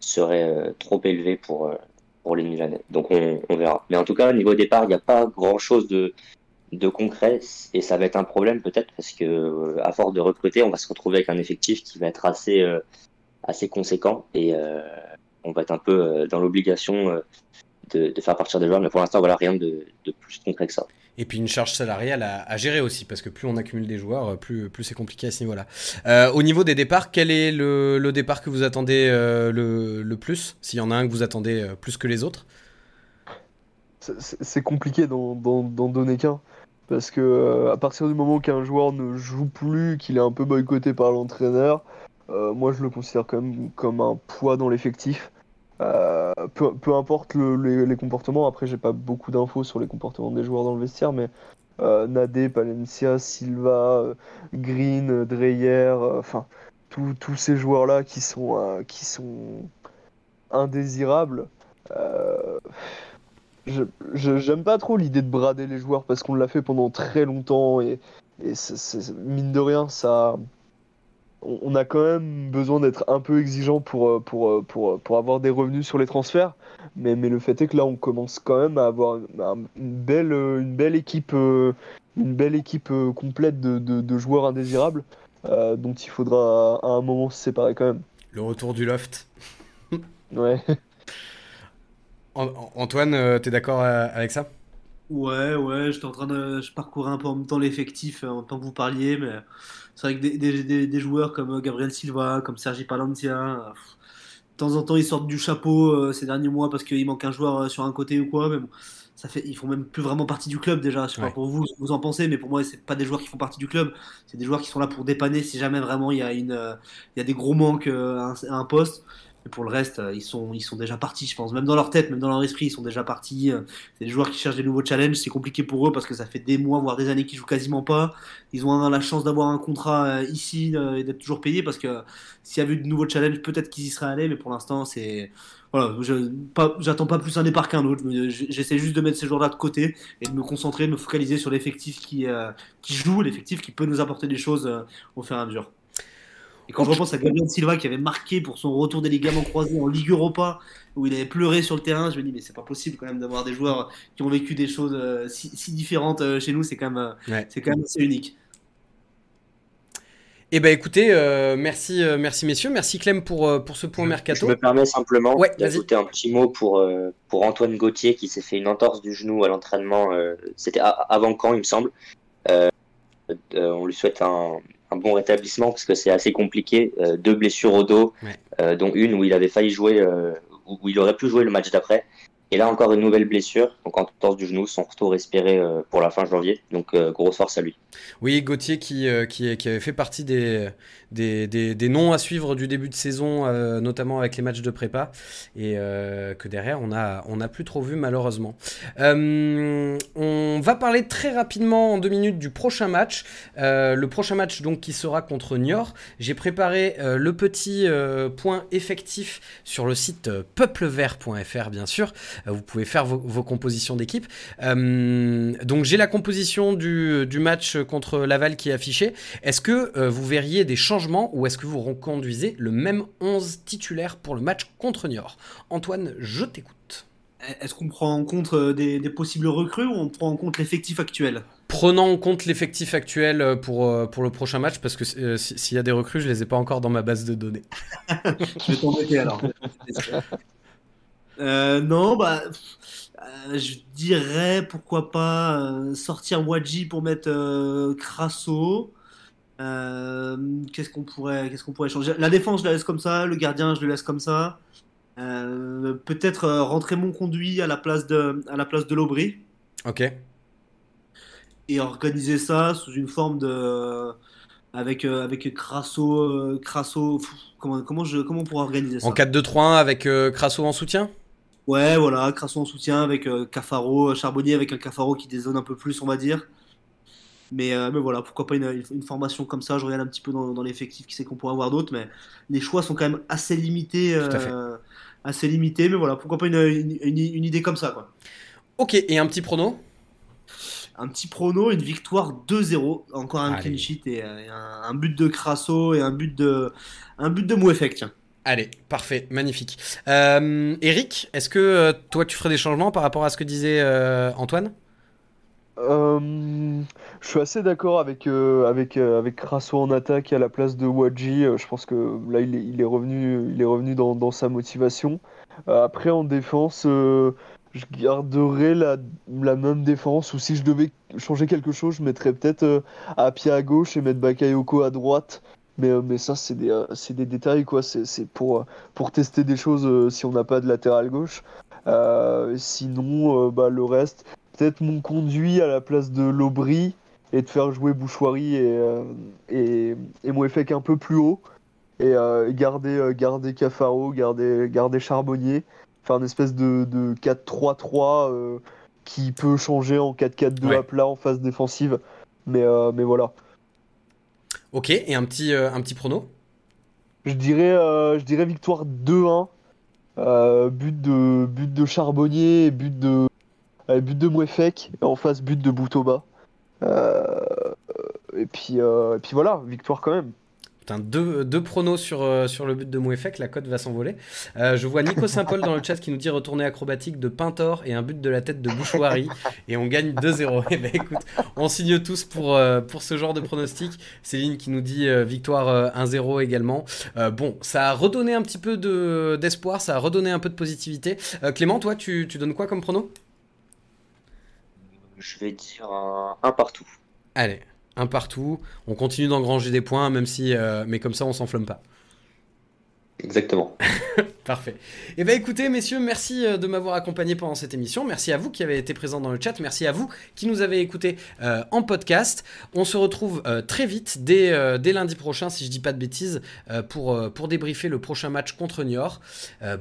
serait euh, trop élevé pour, euh, pour les Milanais. Donc on, on verra. Mais en tout cas, au niveau départ, il n'y a pas grand chose de, de concret et ça va être un problème peut-être parce que euh, à force de recruter, on va se retrouver avec un effectif qui va être assez, euh, assez conséquent et euh, on va être un peu euh, dans l'obligation euh, de, de faire partir des joueurs. Mais pour l'instant, voilà, rien de, de plus concret que ça. Et puis une charge salariale à, à gérer aussi, parce que plus on accumule des joueurs, plus, plus c'est compliqué à ce niveau-là. Euh, au niveau des départs, quel est le, le départ que vous attendez euh, le, le plus S'il y en a un que vous attendez euh, plus que les autres? C'est- compliqué d'en donner qu'un. Parce que euh, à partir du moment qu'un joueur ne joue plus, qu'il est un peu boycotté par l'entraîneur, euh, moi je le considère quand même comme un poids dans l'effectif. Euh, peu, peu importe le- les, comportements, après j'ai pas beaucoup d'infos sur les comportements des joueurs dans le vestiaire, mais euh, Nadé, Palencia, Silva, Green, Dreyer, enfin tous ces joueurs-là qui sont, qui sont indésirables. Je j'aime pas trop l'idée de brader les joueurs parce qu'on l'a fait pendant très longtemps et, et mine de rien, ça, on a quand même besoin d'être un peu exigeant pour, euh, pour, euh, pour, euh, pour, avoir des revenus sur les transferts. Mais, mais le fait est que là, on commence quand même à avoir une belle, une belle équipe, une belle équipe complète de, de, joueurs indésirables dont il faudra à un moment se séparer quand même. Le retour du loft. ouais. Antoine, t'es d'accord avec ça? Ouais, ouais, j'étais en train de. Je parcourais un peu en même temps l'effectif en tant que vous parliez, mais c'est vrai que des, joueurs comme euh, Gabriel Silva, comme Sergi Palancia, euh, de temps en temps ils sortent du chapeau euh, ces derniers mois parce qu'il manque un joueur sur un côté ou quoi, mais bon, ça fait, ils font même plus vraiment partie du club déjà. Je sais pas pour vous, vous en pensez, mais pour moi, c'est pas des joueurs qui font partie du club. C'est des joueurs qui sont là pour dépanner si jamais vraiment il y a une, il y a des gros manques à un poste pour le reste, euh, ils sont, ils sont déjà partis, je pense. Même dans leur tête, même dans leur esprit, ils sont déjà partis. Euh, c'est des joueurs qui cherchent des nouveaux challenges. C'est compliqué pour eux parce que ça fait des mois, voire des années qu'ils jouent quasiment pas. Ils ont la chance d'avoir un contrat euh, ici et d'être toujours payés parce que s'il y avait de nouveaux challenges, peut-être qu'ils y seraient allés. Mais pour l'instant, c'est. Voilà, j'attends pas, plus un départ qu'un autre. J'essaie juste de mettre ces joueurs-là de côté et de me concentrer, de me focaliser sur l'effectif qui joue, l'effectif qui peut nous apporter des choses au fur et à mesure. Et quand je repense à Gabriel Silva qui avait marqué pour son retour des ligaments croisés en Ligue Europa, où il avait pleuré sur le terrain, je me dis, mais c'est pas possible quand même d'avoir des joueurs qui ont vécu des choses euh, si, différentes euh, chez nous, c'est quand, même, euh, c'est quand même assez unique. Eh ben écoutez, merci, merci messieurs, merci Clem pour, pour ce point mercato. Je me permets simplement d'ajouter un petit mot pour, pour Antoine Gauthier qui s'est fait une entorse du genou à l'entraînement. C'était avant quand, il me semble. on lui souhaite un, un bon rétablissement parce que c'est assez compliqué. Euh, deux blessures au dos, euh, dont une où il avait failli jouer, euh, où il aurait pu jouer le match d'après. Et là encore une nouvelle blessure, donc en torse du genou, son retour espéré pour la fin janvier. Donc grosse force à lui. Oui, Gauthier qui, qui, qui, avait fait partie des, des, des, noms à suivre du début de saison, euh, notamment avec les matchs de prépa, et euh, que derrière on a, on a plus trop vu malheureusement. Euh, on va parler très rapidement en deux minutes du prochain match. le prochain match donc qui sera contre Niort. J'ai préparé le petit point effectif sur le site peuplevert.fr bien sûr. Vous pouvez faire vos, compositions d'équipe. donc j'ai la composition du, du, match contre Laval qui est affichée. Est-ce que vous verriez des changements ou est-ce que vous reconduisez le même 11 titulaire pour le match contre Niort? Antoine, je t'écoute. Est-ce qu'on prend en compte euh, des, possibles recrues ou on prend en compte l'effectif actuel? Prenant en compte l'effectif actuel euh, pour, euh, pour le prochain match, parce que s'il y a des recrues, je les ai pas encore dans ma base de données. je vais t'embêter alors. non, bah, je dirais pourquoi pas sortir Wadji pour mettre Crasso. Euh, qu'est-ce qu'on pourrait, qu'est-ce qu'on pourrait changer? La défense, je la laisse comme ça. Le gardien, je le laisse comme ça. Euh, peut-être euh, rentrer mon conduit à la place de, à la place de l'Aubry. Ok. Et organiser ça sous une forme de, avec avec Crasso, Crasso. Comment comment je comment on pourrait organiser ça? En 4-2-3-1 avec Crasso en soutien? Ouais, voilà, Crasso en soutien avec Cafaro, Charbonnier avec un Cafaro qui dézone un peu plus, on va dire. Mais, euh, mais, voilà, pourquoi pas une, une, formation comme ça Je regarde un petit peu dans, dans l'effectif qui sait qu'on pourrait avoir d'autres, mais les choix sont quand même assez limités. Euh, assez limités, mais voilà, pourquoi pas une, une, idée comme ça quoi. Ok, et un petit prono? Un petit prono, une victoire 2-0, encore un clean sheet et, euh, un, but de Crasso et un but de, un but de tiens. Allez, parfait, magnifique. Eric, est-ce que toi tu ferais des changements par rapport à ce que disait Antoine? Euh, je suis assez d'accord avec, euh, avec, euh, Crasso en attaque à la place de Wadji. je pense que là, il est, revenu, dans, sa motivation. après, en défense, je garderai la, la, même défense. Ou si je devais changer quelque chose, je mettrais peut-être pied à gauche et mettre Bakayoko à droite. Mais, mais ça, c'est des, des, détails, quoi. C'est pour, pour tester des choses si on n'a pas de latéral gauche. sinon, bah, le reste, peut-être mon conduit à la place de l'Aubry et de faire jouer Bouchoirie et, euh, et, et un peu plus haut et euh, garder, euh, garder Cafaro, garder, garder Charbonnier, faire une espèce de, de 4-3-3 euh, qui peut changer en 4-4-2 à plat en phase défensive. Mais, mais voilà. Ok, et un petit, un petit prono je dirais, je dirais victoire 2-1. but, de, but de Charbonnier, but de, but de Mouefek, en face but de Boutoba. et, puis, et puis voilà, victoire quand même deux, deux, pronos sur, euh, sur le but de Mouefek, la cote va s'envoler. Euh, je vois Nico Saint-Paul dans le chat qui nous dit retourner acrobatique de Pintor et un but de la tête de Bouchouari et on gagne 2-0. Eh ben écoute, on signe tous pour, euh, pour ce genre de pronostic. Céline qui nous dit victoire 1-0 également. bon, ça a redonné un petit peu d'espoir, ça a redonné un peu de positivité. Clément, toi, tu, tu donnes quoi comme prono? Je vais dire un, un partout. Allez, un partout. On continue d'engranger des points, même si, euh, mais comme ça, on s'enflamme pas. Exactement. Parfait. Eh bien écoutez messieurs, merci euh, de m'avoir accompagné pendant cette émission. Merci à vous qui avez été présents dans le chat. Merci à vous qui nous avez écoutés euh, en podcast. On se retrouve très vite, dès, dès, lundi prochain, si je dis pas de bêtises, pour, pour débriefer le prochain match contre Niort.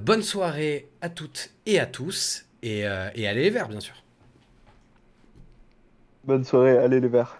bonne soirée à toutes et à tous. Et, et allez les verts, bien sûr. Bonne soirée, allez les verts.